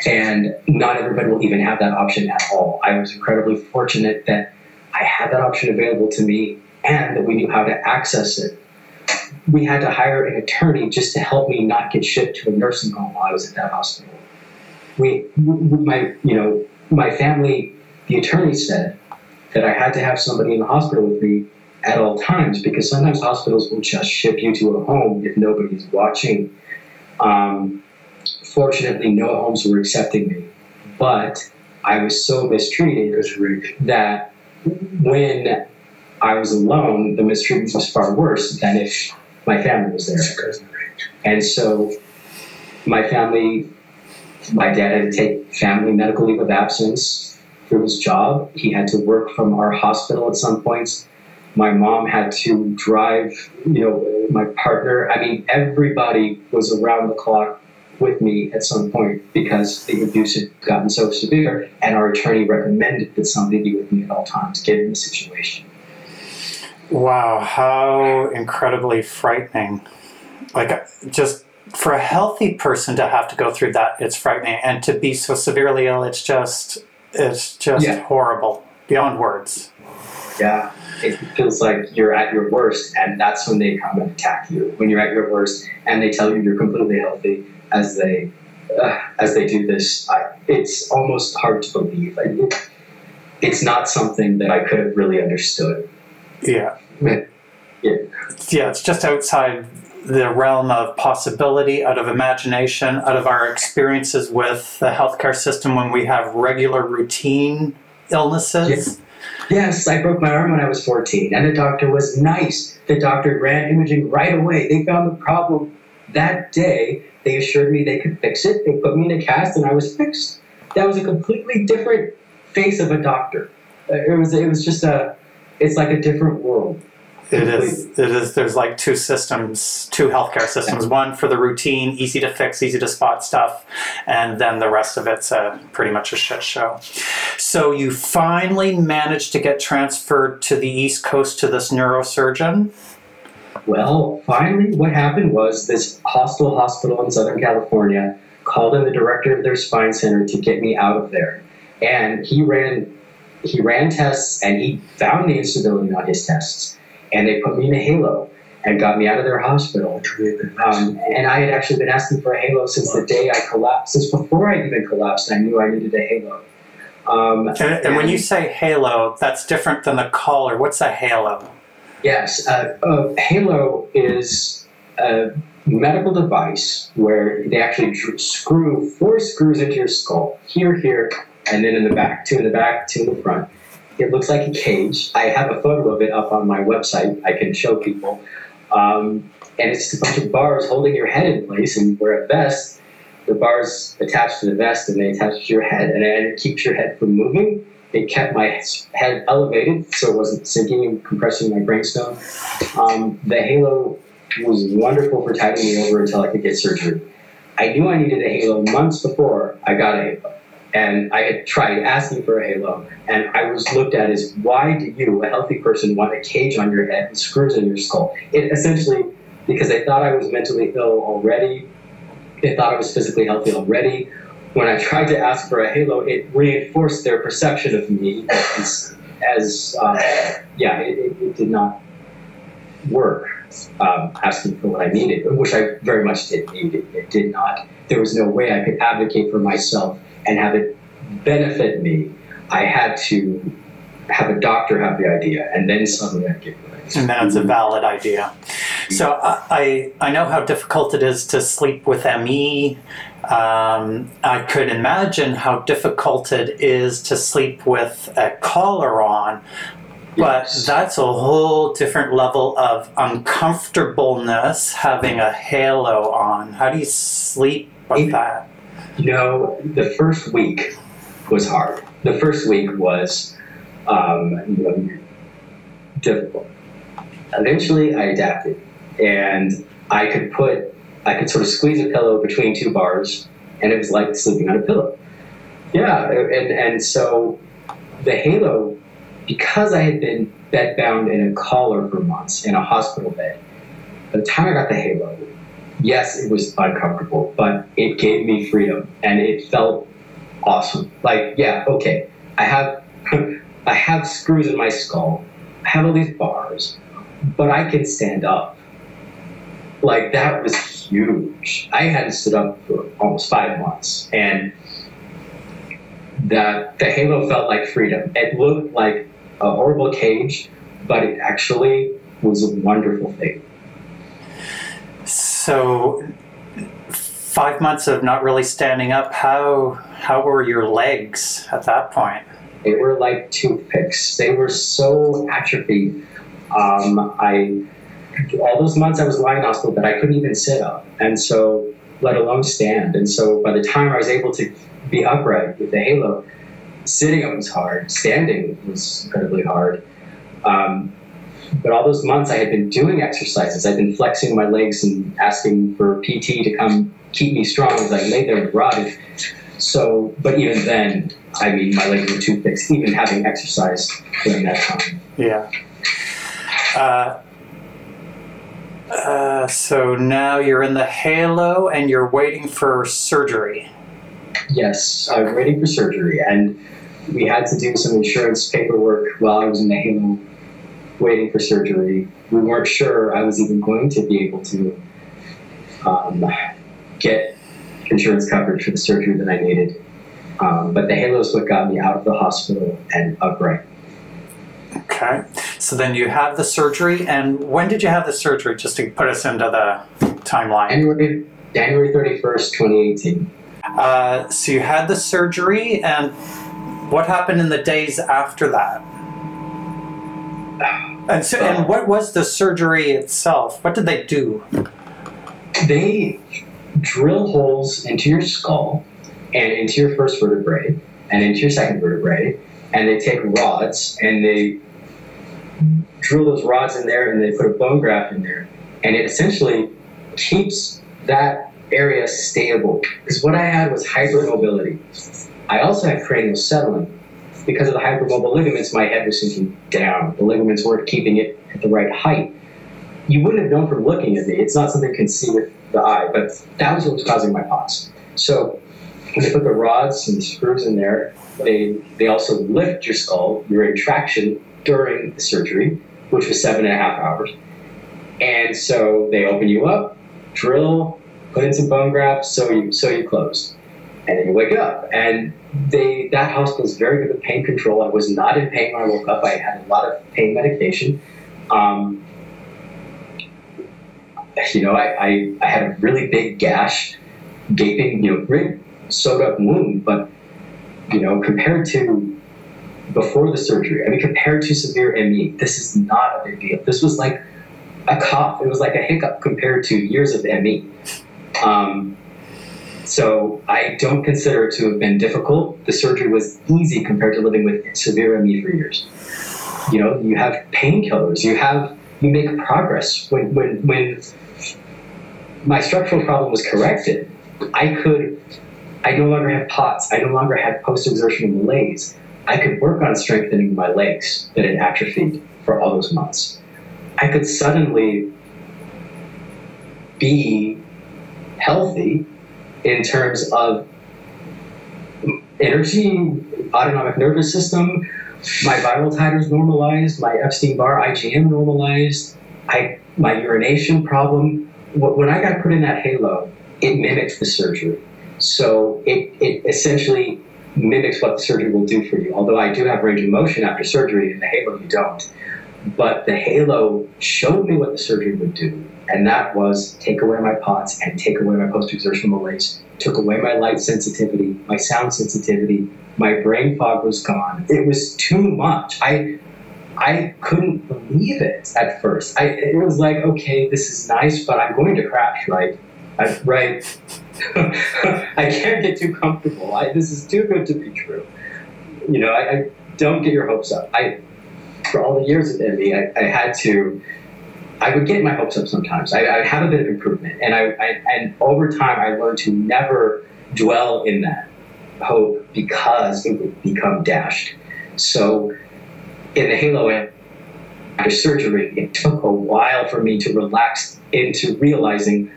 [SPEAKER 1] And not everybody will even have that option at all. I was incredibly fortunate that I had that option available to me and that we knew how to access it. We had to hire an attorney just to help me not get shipped to a nursing home while I was at that hospital. We, my, you know, my family, the attorney said that I had to have somebody in the hospital with me at all times because sometimes hospitals will just ship you to a home if nobody's watching. Um, fortunately, no homes were accepting me, but I was so mistreated that when I was alone, the mistreatment was far worse than if my family was there. And so, my family, my dad had to take family medical leave of absence for his job. He had to work from our hospital at some points my mom had to drive, you know, my partner. I mean, everybody was around the clock with me at some point because the abuse had gotten so severe, and our attorney recommended that somebody be with me at all times, given the situation.
[SPEAKER 2] Wow, how incredibly frightening. Like, just for a healthy person to have to go through that, it's frightening. And to be so severely ill, it's just, it's just
[SPEAKER 1] Yeah.
[SPEAKER 2] horrible, beyond words.
[SPEAKER 1] Yeah, it feels like you're at your worst, and that's when they come and attack you. When you're at your worst, and they tell you you're completely healthy, as they uh, as they do this, I, it's almost hard to believe. It, it's not something that I could have really understood.
[SPEAKER 2] Yeah.
[SPEAKER 1] Yeah.
[SPEAKER 2] Yeah, it's just outside the realm of possibility, out of imagination, out of our experiences with the healthcare system when we have regular routine illnesses.
[SPEAKER 1] Yes, I broke my arm when I was 14, and the doctor was nice. The doctor ran imaging right away. They found the problem that day. They assured me they could fix it. They put me in a cast, and I was fixed. That was a completely different face of a doctor. Uh, It was. It was just a. It's like a different world.
[SPEAKER 2] It is. It is. There's like two systems, two healthcare systems. One for the routine, easy to fix, easy to spot stuff, and then the rest of it's a, pretty much a shit show. So you finally managed to get transferred to the East Coast to this neurosurgeon.
[SPEAKER 1] Well, finally, what happened was this hostel hospital in Southern California called in the director of their spine center to get me out of there, and he ran he ran tests and he found the instability on his tests, and they put me in a halo and got me out of their hospital. Um, and I had actually been asking for a halo since the day I collapsed. Since before I even collapsed, I knew I needed a halo. Um,
[SPEAKER 2] And, and when you say halo, that's different than the collar. What's a halo?
[SPEAKER 1] Yes, uh, uh, Halo is a medical device where they actually screw four screws into your skull here, here, and then in the back. Two in the back, two in the front. It looks like a cage. I have a photo of it up on my website. I can show people. Um, and it's just a bunch of bars holding your head in place, and you wear a vest. The bars attached to the vest, and they attach to your head, and it keeps your head from moving. It kept my head elevated, so it wasn't sinking and compressing my brainstem. Um, the halo was wonderful for tiding me over until I could get surgery. I knew I needed a halo months before I got a halo. And I had tried asking for a halo, and I was looked at as why do you, a healthy person, want a cage on your head and screws in your skull? It essentially, because they thought I was mentally ill already, they thought I was physically healthy already. When I tried to ask for a halo, it reinforced their perception of me as, as uh, yeah, it, it, it did not work um, asking for what I needed, which I very much did need. It, it did not. There was no way I could advocate for myself and have it benefit me. I had to have a doctor have the idea, and then suddenly I get it.
[SPEAKER 2] And that's a valid idea. So I, I I know how difficult it is to sleep with ME. Um, I could imagine how difficult it is to sleep with a collar on, but
[SPEAKER 1] Yes.
[SPEAKER 2] that's a whole different level of uncomfortableness having a halo on. How do you sleep with
[SPEAKER 1] It-
[SPEAKER 2] that?
[SPEAKER 1] You know, the first week was hard. The first week was um, you know, difficult. Eventually, I adapted, and I could put, I could sort of squeeze a pillow between two bars, and it was like sleeping on a pillow. Yeah, and and so the halo, because I had been bedbound in a collar for months in a hospital bed. By the time I got the halo, yes, it was uncomfortable, but it gave me freedom and it felt awesome. Like, yeah, okay, I have I have screws in my skull, I have all these bars, but I can stand up. Like that was huge. I hadn't stood up for almost five months, and that the halo felt like freedom. It looked like a horrible cage, but it actually was a wonderful thing.
[SPEAKER 2] So five months of not really standing up. How how were your legs at that point?
[SPEAKER 1] They were like toothpicks. They were so atrophied. Um, I all those months I was lying in hospital that I couldn't even sit up, and so let alone stand. And so by the time I was able to be upright with the halo, sitting up was hard. Standing was incredibly hard. Um, but all those months I had been doing exercises. I'd been flexing my legs and asking for PT to come keep me strong as I lay there rotted. So, but even then, I mean, my legs were toothpicks, even having exercised during that time.
[SPEAKER 2] Yeah. Uh, uh, so now you're in the halo and you're waiting for surgery.
[SPEAKER 1] Yes, I was waiting for surgery, and we had to do some insurance paperwork while I was in the Halo waiting for surgery. We weren't sure I was even going to be able to um, get insurance coverage for the surgery that I needed. Um, but the Halo is what got me out of the hospital and upright.
[SPEAKER 2] Okay. So then you had the surgery, and when did you have the surgery? Just to put us into the timeline.
[SPEAKER 1] January, January 31st, 2018.
[SPEAKER 2] Uh, so you had the surgery, and what happened in the days after that? And so, and what was the surgery itself? What did they do?
[SPEAKER 1] They drill holes into your skull and into your first vertebrae and into your second vertebrae, and they take rods and they drill those rods in there and they put a bone graft in there, and it essentially keeps that area stable. Because what I had was hypermobility. I also had cranial settling. Because of the hypermobile ligaments, my head was sinking down. The ligaments weren't keeping it at the right height. You wouldn't have known from looking at me. It's not something you can see with the eye, but that was what was causing my POTS. So when they put the rods and the screws in there, they they also lift your skull. You're in traction during the surgery, which was seven and a half hours. And so they open you up, drill, put in some bone grafts, so you so you close, and then you wake up. And they that hospital is very good with pain control. I was not in pain when I woke up. I had a lot of pain medication. Um, you know, I, I, I had a really big gash, gaping, you know, sewed up wound, but you know, compared to before the surgery, I mean, compared to severe ME, this is not a big deal. This was like a cough. It was like a hiccup compared to years of ME. Um, so I don't consider it to have been difficult. The surgery was easy compared to living with severe ME for years. You know, you have painkillers. You have you make progress. When when when my structural problem was corrected, I could. I no longer have POTS. I no longer had post-exertional malaise. I could work on strengthening my legs that had atrophied for all those months. I could suddenly be healthy in terms of energy, autonomic nervous system, my viral titers normalized, my Epstein Barr IgM normalized, I my urination problem. When I got put in that halo, it mimicked the surgery. So it, it essentially mimics what the surgery will do for you. Although I do have range of motion after surgery, in the halo you don't. But the halo showed me what the surgery would do, and that was take away my POTS and take away my post-exertional malaise, took away my light sensitivity, my sound sensitivity, my brain fog was gone. It was too much. I I couldn't believe it at first. I it was like, okay, this is nice, but I'm going to crash, right? I, right. I can't get too comfortable. I, this is too good to be true. You know, I, I don't get your hopes up. I for all the years of ME, I, I had to. I would get my hopes up sometimes. I, I have a bit of improvement, and I, I and over time I learned to never dwell in that hope because it would become dashed. So in the halo after surgery, it took a while for me to relax into realizing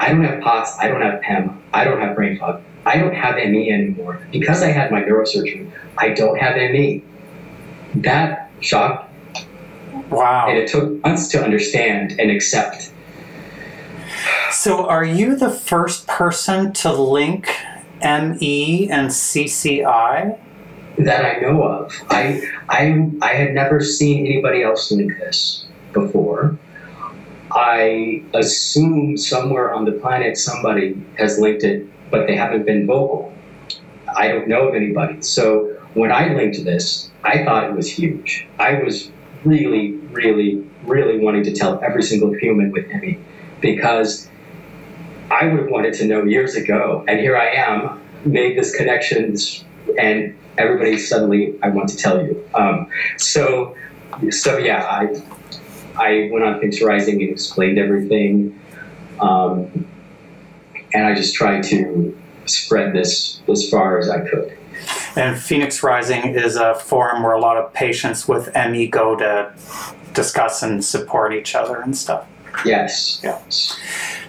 [SPEAKER 1] I don't have POTS, I don't have PEM, I don't have brain fog, I don't have ME anymore. Because I had my neurosurgery, I don't have ME. That shocked,
[SPEAKER 2] Wow.
[SPEAKER 1] and it took months to understand and accept.
[SPEAKER 2] So, are you the first person to link ME and CCI?
[SPEAKER 1] that I know of. I I I had never seen anybody else link this before. I assume somewhere on the planet somebody has linked it, but they haven't been vocal. I don't know of anybody. So when I linked this, I thought it was huge. I was really, really, really wanting to tell every single human with ME because I would have wanted to know years ago, and here I am, made this connection, and everybody suddenly I want to tell you. Um, so, so yeah, I I went on Phoenix Rising and explained everything, um, and I just tried to spread this as far as I could.
[SPEAKER 2] And Phoenix Rising is a forum where a lot of patients with ME go to discuss and support each other and stuff.
[SPEAKER 1] Yes.
[SPEAKER 2] Yeah.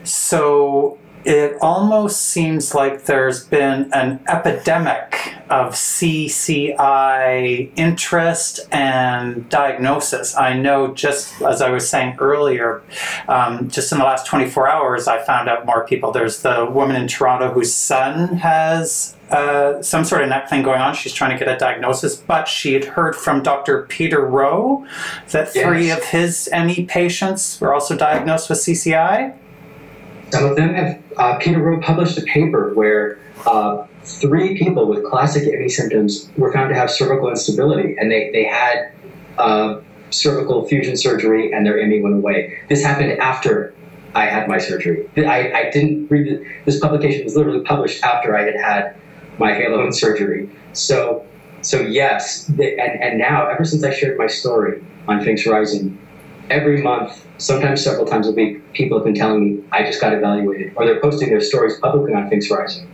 [SPEAKER 2] So it almost seems like there's been an epidemic of CCI interest and diagnosis. I know, just as I was saying earlier, um, just in the last 24 hours, I found out more people. There's the woman in Toronto whose son has uh, some sort of neck thing going on. She's trying to get a diagnosis, but she had heard from Dr. Peter Rowe that three
[SPEAKER 1] Yes.
[SPEAKER 2] of his ME patients were also diagnosed with CCI.
[SPEAKER 1] Some of them have. Uh, Peter Rowe published a paper where uh, three people with classic ME symptoms were found to have cervical instability, and they they had uh, cervical fusion surgery, and their ME went away. This happened after I had my surgery. I, I didn't read this publication was literally published after I had had my halo surgery. So so yes, and and now ever since I shared my story on Phoenix Rising, every month, sometimes several times a week, people have been telling me I just got evaluated, or they're posting their stories publicly on Phoenix Rising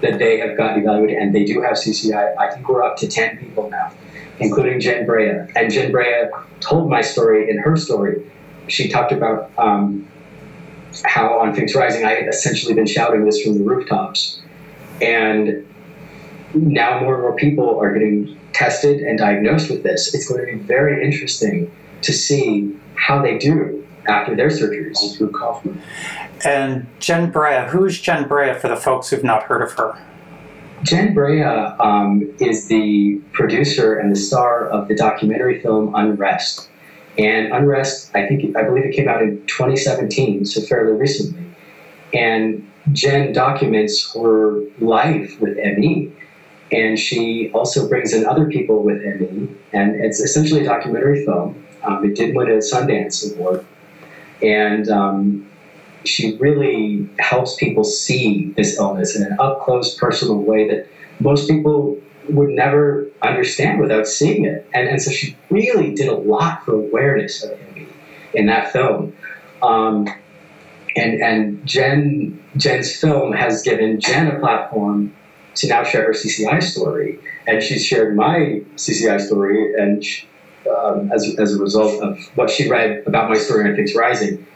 [SPEAKER 1] that they have gotten evaluated and they do have CCI. I think we're up to 10 people now, including Jen Brea. And Jen Brea told my story in her story. She talked about um, how on Phoenix Rising I had essentially been shouting this from the rooftops. And now more and more people are getting tested and diagnosed with this. It's going to be very interesting to see how they do after their surgeries.
[SPEAKER 3] Through Kaufman.
[SPEAKER 2] And Jen Brea, who's Jen Brea for the folks who've not heard of her?
[SPEAKER 1] Jen Brea um, is the producer and the star of the documentary film Unrest. And Unrest, I think, I believe it came out in 2017, so fairly recently. And Jen documents her life with ME. And she also brings in other people with ME. And it's essentially a documentary film. Um, it did win a Sundance Award. And um, she really helps people see this illness in an up close, personal way that most people would never understand without seeing it. And, and so she really did a lot for awareness of ME in that film. Um, and and Jen Jen's film has given Jen a platform to now share her CCI story, and she's shared my CCI story, and she, um, as as a result of what she read about my story on Phoenix Rising,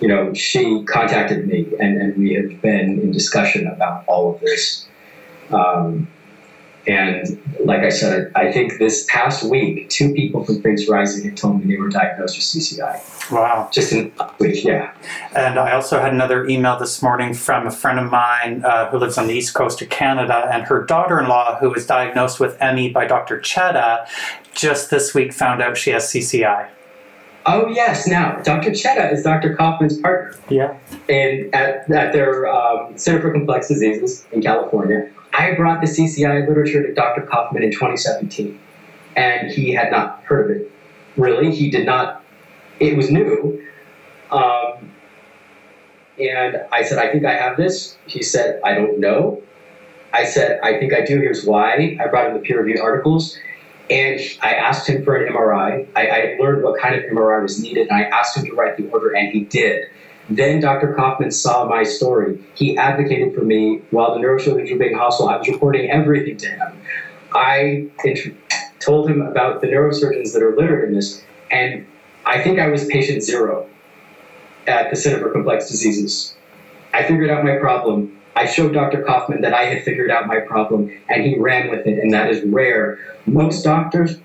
[SPEAKER 1] you know, she contacted me, and, and we have been in discussion about all of this. Um, and like I said, I think this past week, two people from Phoenix Rising had told me they were diagnosed with CCI.
[SPEAKER 2] Wow.
[SPEAKER 1] Just in week, yeah.
[SPEAKER 2] And I also had another email this morning from a friend of mine uh, who lives on the east coast of Canada, and her daughter in law, who was diagnosed with ME by Dr. Chheda, just this week found out she has CCI.
[SPEAKER 1] Oh yes. Now, Dr. Chheda is Dr. Kaufman's partner,
[SPEAKER 2] Yeah.
[SPEAKER 1] and at, at their um, Center for Complex Diseases in California. I brought the CCI literature to Dr. Kaufman in 2017, and he had not heard of it. Really, he did not. It was new. Um, and I said, I think I have this. He said, I don't know. I said, I think I do. Here's why. I brought him the peer reviewed articles. And I asked him for an MRI. I, I learned what kind of MRI was needed, and I asked him to write the order, and he did. Then Dr. Kaufman saw my story. He advocated for me while the neurosurgeons were being hostile. I was reporting everything to him. I int- told him about the neurosurgeons that are littered in this, and I think I was patient zero at the Center for Complex Diseases. I figured out my problem. I showed Dr. Kaufman that I had figured out my problem, and he ran with it, and that is rare. Most doctors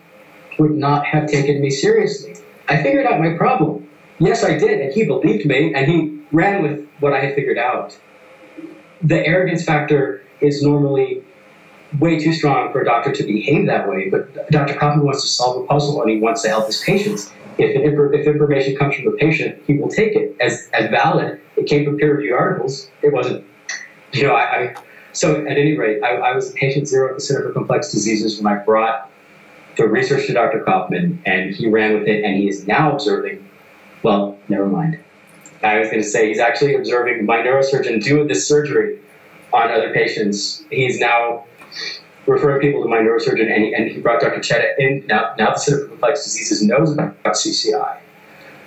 [SPEAKER 1] would not have taken me seriously. I figured out my problem. Yes, I did, and he believed me, and he ran with what I had figured out. The arrogance factor is normally way too strong for a doctor to behave that way, but Dr. Kaufman wants to solve a puzzle and he wants to help his patients. If, if information comes from a patient, he will take it as, as valid. It came from peer reviewed articles. It wasn't, you know, I, I so at any rate, I, I was patient zero at the Center for Complex Diseases when I brought the research to Dr. Kaufman, and he ran with it, and he is now observing. Well, never mind. I was going to say he's actually observing my neurosurgeon do this surgery on other patients. He's now referring people to my neurosurgeon, and he, and he brought Dr. Chheda in. Now, now the Center for Complex Diseases knows about CCI.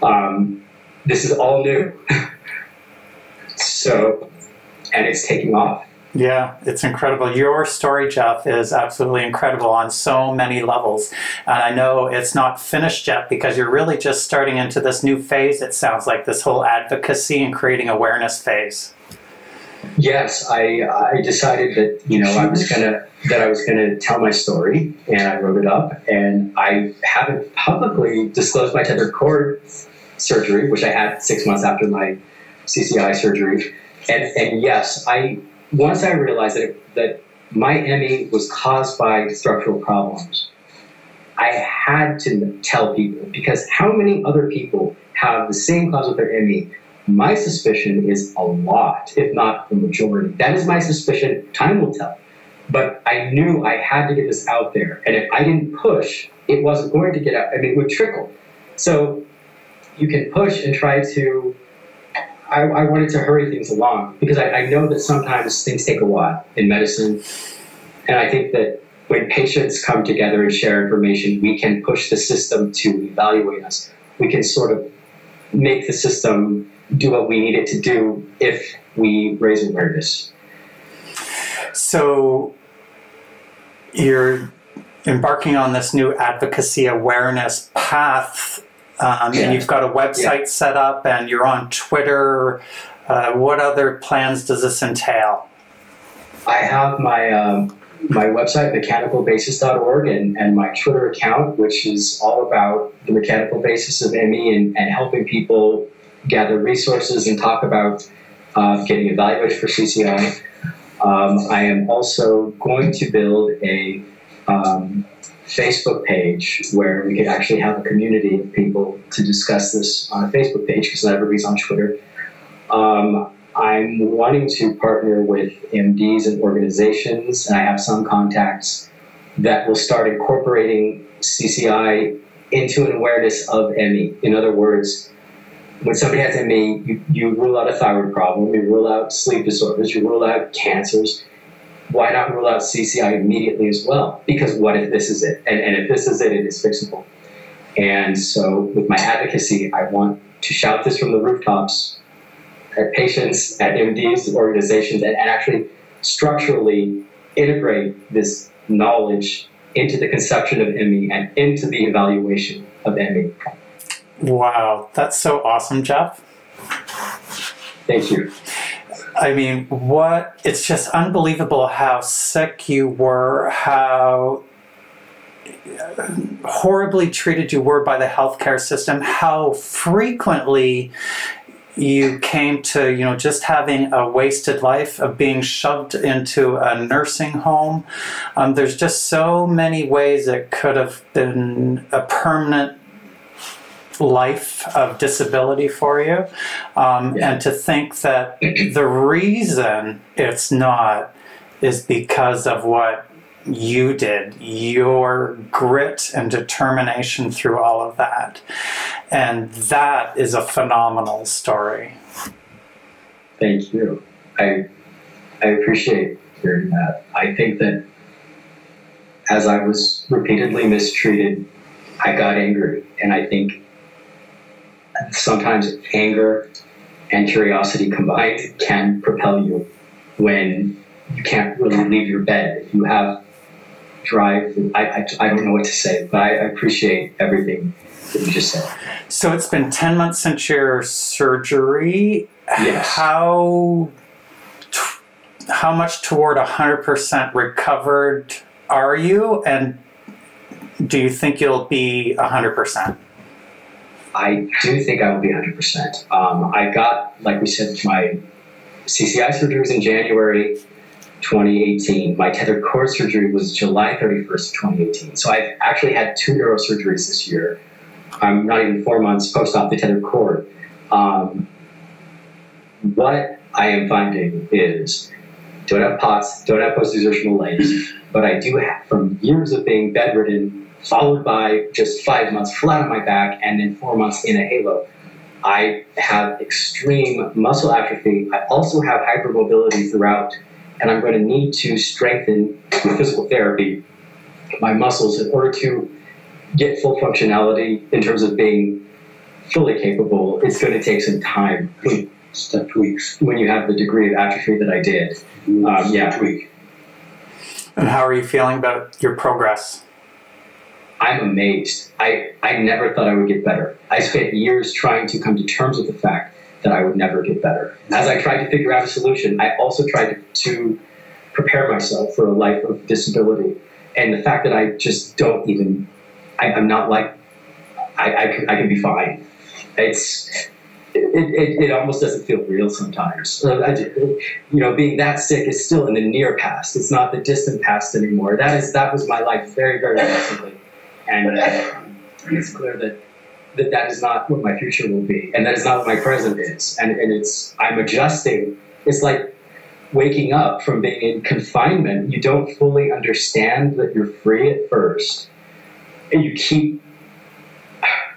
[SPEAKER 1] Um, this is all new. so, and it's taking off.
[SPEAKER 2] Yeah, it's incredible. Your story, Jeff, is absolutely incredible on so many levels. And I know it's not finished yet because you're really just starting into this new phase, it sounds like, this whole advocacy and creating awareness phase.
[SPEAKER 1] Yes, I I decided that you know I was gonna that I was gonna tell my story, and I wrote it up, and I haven't publicly disclosed my tethered cord surgery, which I had six months after my CCI surgery, and and yes, I once I realized that that my ME was caused by structural problems, I had to tell people because how many other people have the same cause with their ME? My suspicion is a lot, if not the majority. That is my suspicion. Time will tell. But I knew I had to get this out there. And if I didn't push, it wasn't going to get out. I mean, it would trickle. So you can push and try to. I, I wanted to hurry things along because I, I know that sometimes things take a while in medicine. And I think that when patients come together and share information, we can push the system to evaluate us. We can sort of make the system do what we need it to do if we raise awareness.
[SPEAKER 2] So you're embarking on this new advocacy awareness path, um,
[SPEAKER 1] Yeah.
[SPEAKER 2] and you've got a website set up, and you're on Twitter. Uh, what other plans does this entail?
[SPEAKER 1] I have my um, my website, mechanicalbasis.org, and, and my Twitter account, which is all about the mechanical basis of ME and, and helping people gather resources and talk about uh, getting evaluated for CCI. Um, I am also going to build a um, Facebook page where we could actually have a community of people to discuss this on a Facebook page because not everybody's on Twitter. Um, I'm wanting to partner with MDs and organizations, and I have some contacts that will start incorporating CCI into an awareness of ME. In other words, when somebody has ME, you, you rule out a thyroid problem, you rule out sleep disorders, you rule out cancers. Why not rule out CCI immediately as well? Because what if this is it? And, and if this is it, it is fixable. And so, with my advocacy, I want to shout this from the rooftops at patients, at MDs, organizations, and, and actually structurally integrate this knowledge into the conception of ME and into the evaluation of ME.
[SPEAKER 2] Wow, that's so awesome, Jeff.
[SPEAKER 1] Thank you.
[SPEAKER 2] I mean, what? It's just unbelievable how sick you were, how horribly treated you were by the healthcare system, how frequently you came to, you know, just having a wasted life of being shoved into a nursing home. Um, there's just so many ways it could have been a permanent life of disability for you. Um,
[SPEAKER 1] Yeah.
[SPEAKER 2] And to think that the reason it's not is because of what you did, your grit and determination through all of that. And that is a phenomenal story.
[SPEAKER 1] Thank you. I I appreciate hearing that. I think that as I was repeatedly mistreated, I got angry, and I think sometimes anger and curiosity combined can propel you when you can't really leave your bed. You have drive, I, I, I don't know what to say, but I appreciate everything that you just said.
[SPEAKER 2] So it's been 10 months since your surgery.
[SPEAKER 1] Yes.
[SPEAKER 2] How t- how much toward 100% recovered are you and do you think you'll be 100%?
[SPEAKER 1] I do think I will be 100%. Um, I got, like we said, my CCI surgery was in January 2018. My tethered cord surgery was July 31st, 2018. So I've actually had two neurosurgeries this year. I'm not even four months post op the tethered cord. Um, what I am finding is don't have POTS, don't have post exertional malaise, but I do have, from years of being bedridden, followed by just five months flat on my back, and then four months in a halo. I have extreme muscle atrophy. I also have hypermobility throughout, and I'm going to need to strengthen with physical therapy my muscles in order to get full functionality in terms of being fully capable. It's going to take some time.
[SPEAKER 3] Step tweaks.
[SPEAKER 1] when you have the degree of atrophy that I did. Um, yeah.
[SPEAKER 3] Tweak.
[SPEAKER 2] And how are you feeling about your progress?
[SPEAKER 1] I'm amazed. I, I never thought I would get better. I spent years trying to come to terms with the fact that I would never get better. As I tried to figure out a solution, I also tried to, prepare myself for a life of disability. And the fact that I just don't even, I, I'm not like, I, I, can, I can be fine. It's, it, it, it almost doesn't feel real sometimes. You know, being that sick is still in the near past. It's not the distant past anymore. That is that was my life very, very recently, and uh, it's clear that, that that is not what my future will be, and that is not what my present is. And and it's I'm adjusting. It's like waking up from being in confinement. You don't fully understand that you're free at first, and you keep.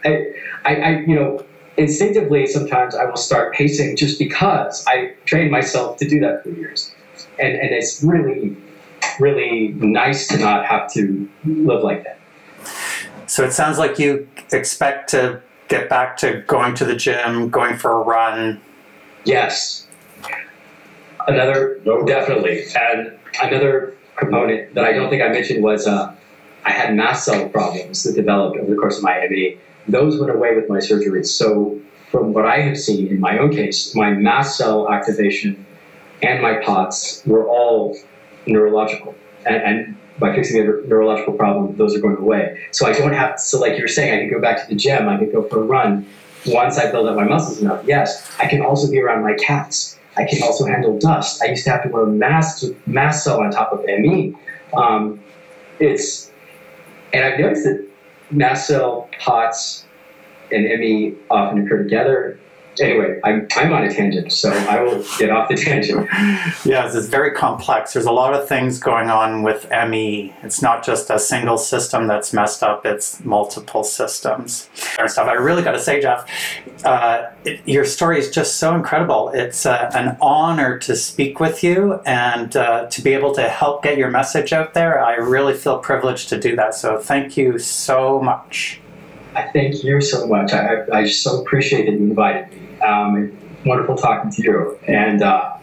[SPEAKER 1] I, I, I you know instinctively sometimes I will start pacing just because I trained myself to do that for years. And, and it's really, really nice to not have to live like that.
[SPEAKER 2] So it sounds like you expect to get back to going to the gym, going for a run.
[SPEAKER 1] Yes. Another,
[SPEAKER 3] No.
[SPEAKER 1] definitely. And another component that I don't think I mentioned was uh, I had mast cell problems that developed over the course of my ME. Those went away with my surgery. So, from what I have seen in my own case, my mast cell activation and my POTS were all neurological. And, and by fixing the neurological problem, those are going away. So I don't have, so like you were saying, I could go back to the gym, I could go for a run. Once I build up my muscles enough, yes, I can also be around my cats. I can also handle dust. I used to have to wear masks with mast cell on top of ME. Um, it's, and I've noticed that mast cell, POTS, and ME often occur together. Anyway, I'm, I'm on a tangent, so I will get off the tangent.
[SPEAKER 2] Yes, it's very complex. There's a lot of things going on with ME. It's not just a single system that's messed up, it's multiple systems and stuff. I really got to say, Jeff, uh, it, your story is just so incredible. It's uh, an honor to speak with you and uh, to be able to help get your message out there. I really feel privileged to do that. So thank you so much.
[SPEAKER 1] I thank you so much. I, I, I so appreciate that you invited me. Um, wonderful talking to you. And uh,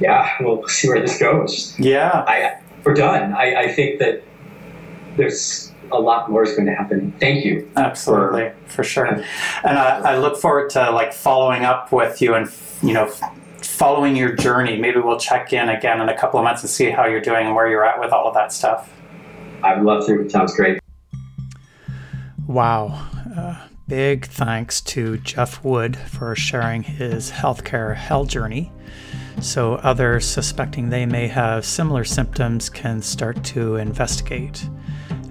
[SPEAKER 1] yeah, we'll see where this goes.
[SPEAKER 2] Yeah.
[SPEAKER 1] I, we're done. I, I think that there's a lot more is going to happen. Thank you.
[SPEAKER 2] Absolutely, for sure. And I, I look forward to like following up with you and you know following your journey. Maybe we'll check in again in a couple of months and see how you're doing and where you're at with all of that stuff.
[SPEAKER 1] I'd love to. It sounds great.
[SPEAKER 2] Wow. Uh, big thanks to Jeff Wood for sharing his healthcare hell journey so others suspecting they may have similar symptoms can start to investigate,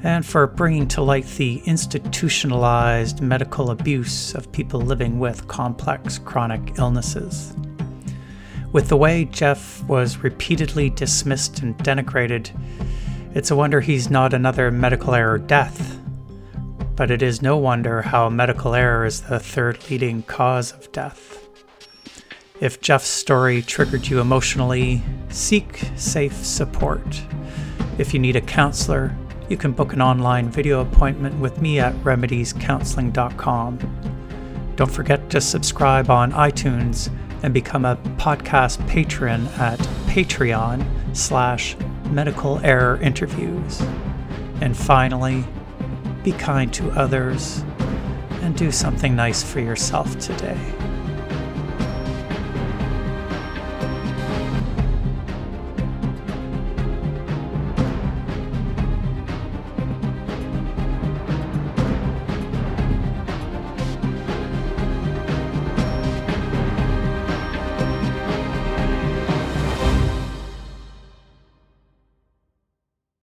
[SPEAKER 2] and for bringing to light the institutionalized medical abuse of people living with complex chronic illnesses. With the way Jeff was repeatedly dismissed and denigrated, it's a wonder he's not another medical error death. But it is no wonder how medical error is the third leading cause of death. If Jeff's story triggered you emotionally, seek safe support. If you need a counselor, you can book an online video appointment with me at remediescounseling.com. Don't forget to subscribe on iTunes and become a podcast patron at Patreon slash medical error interviews. And finally, be kind to others and do something nice for yourself today.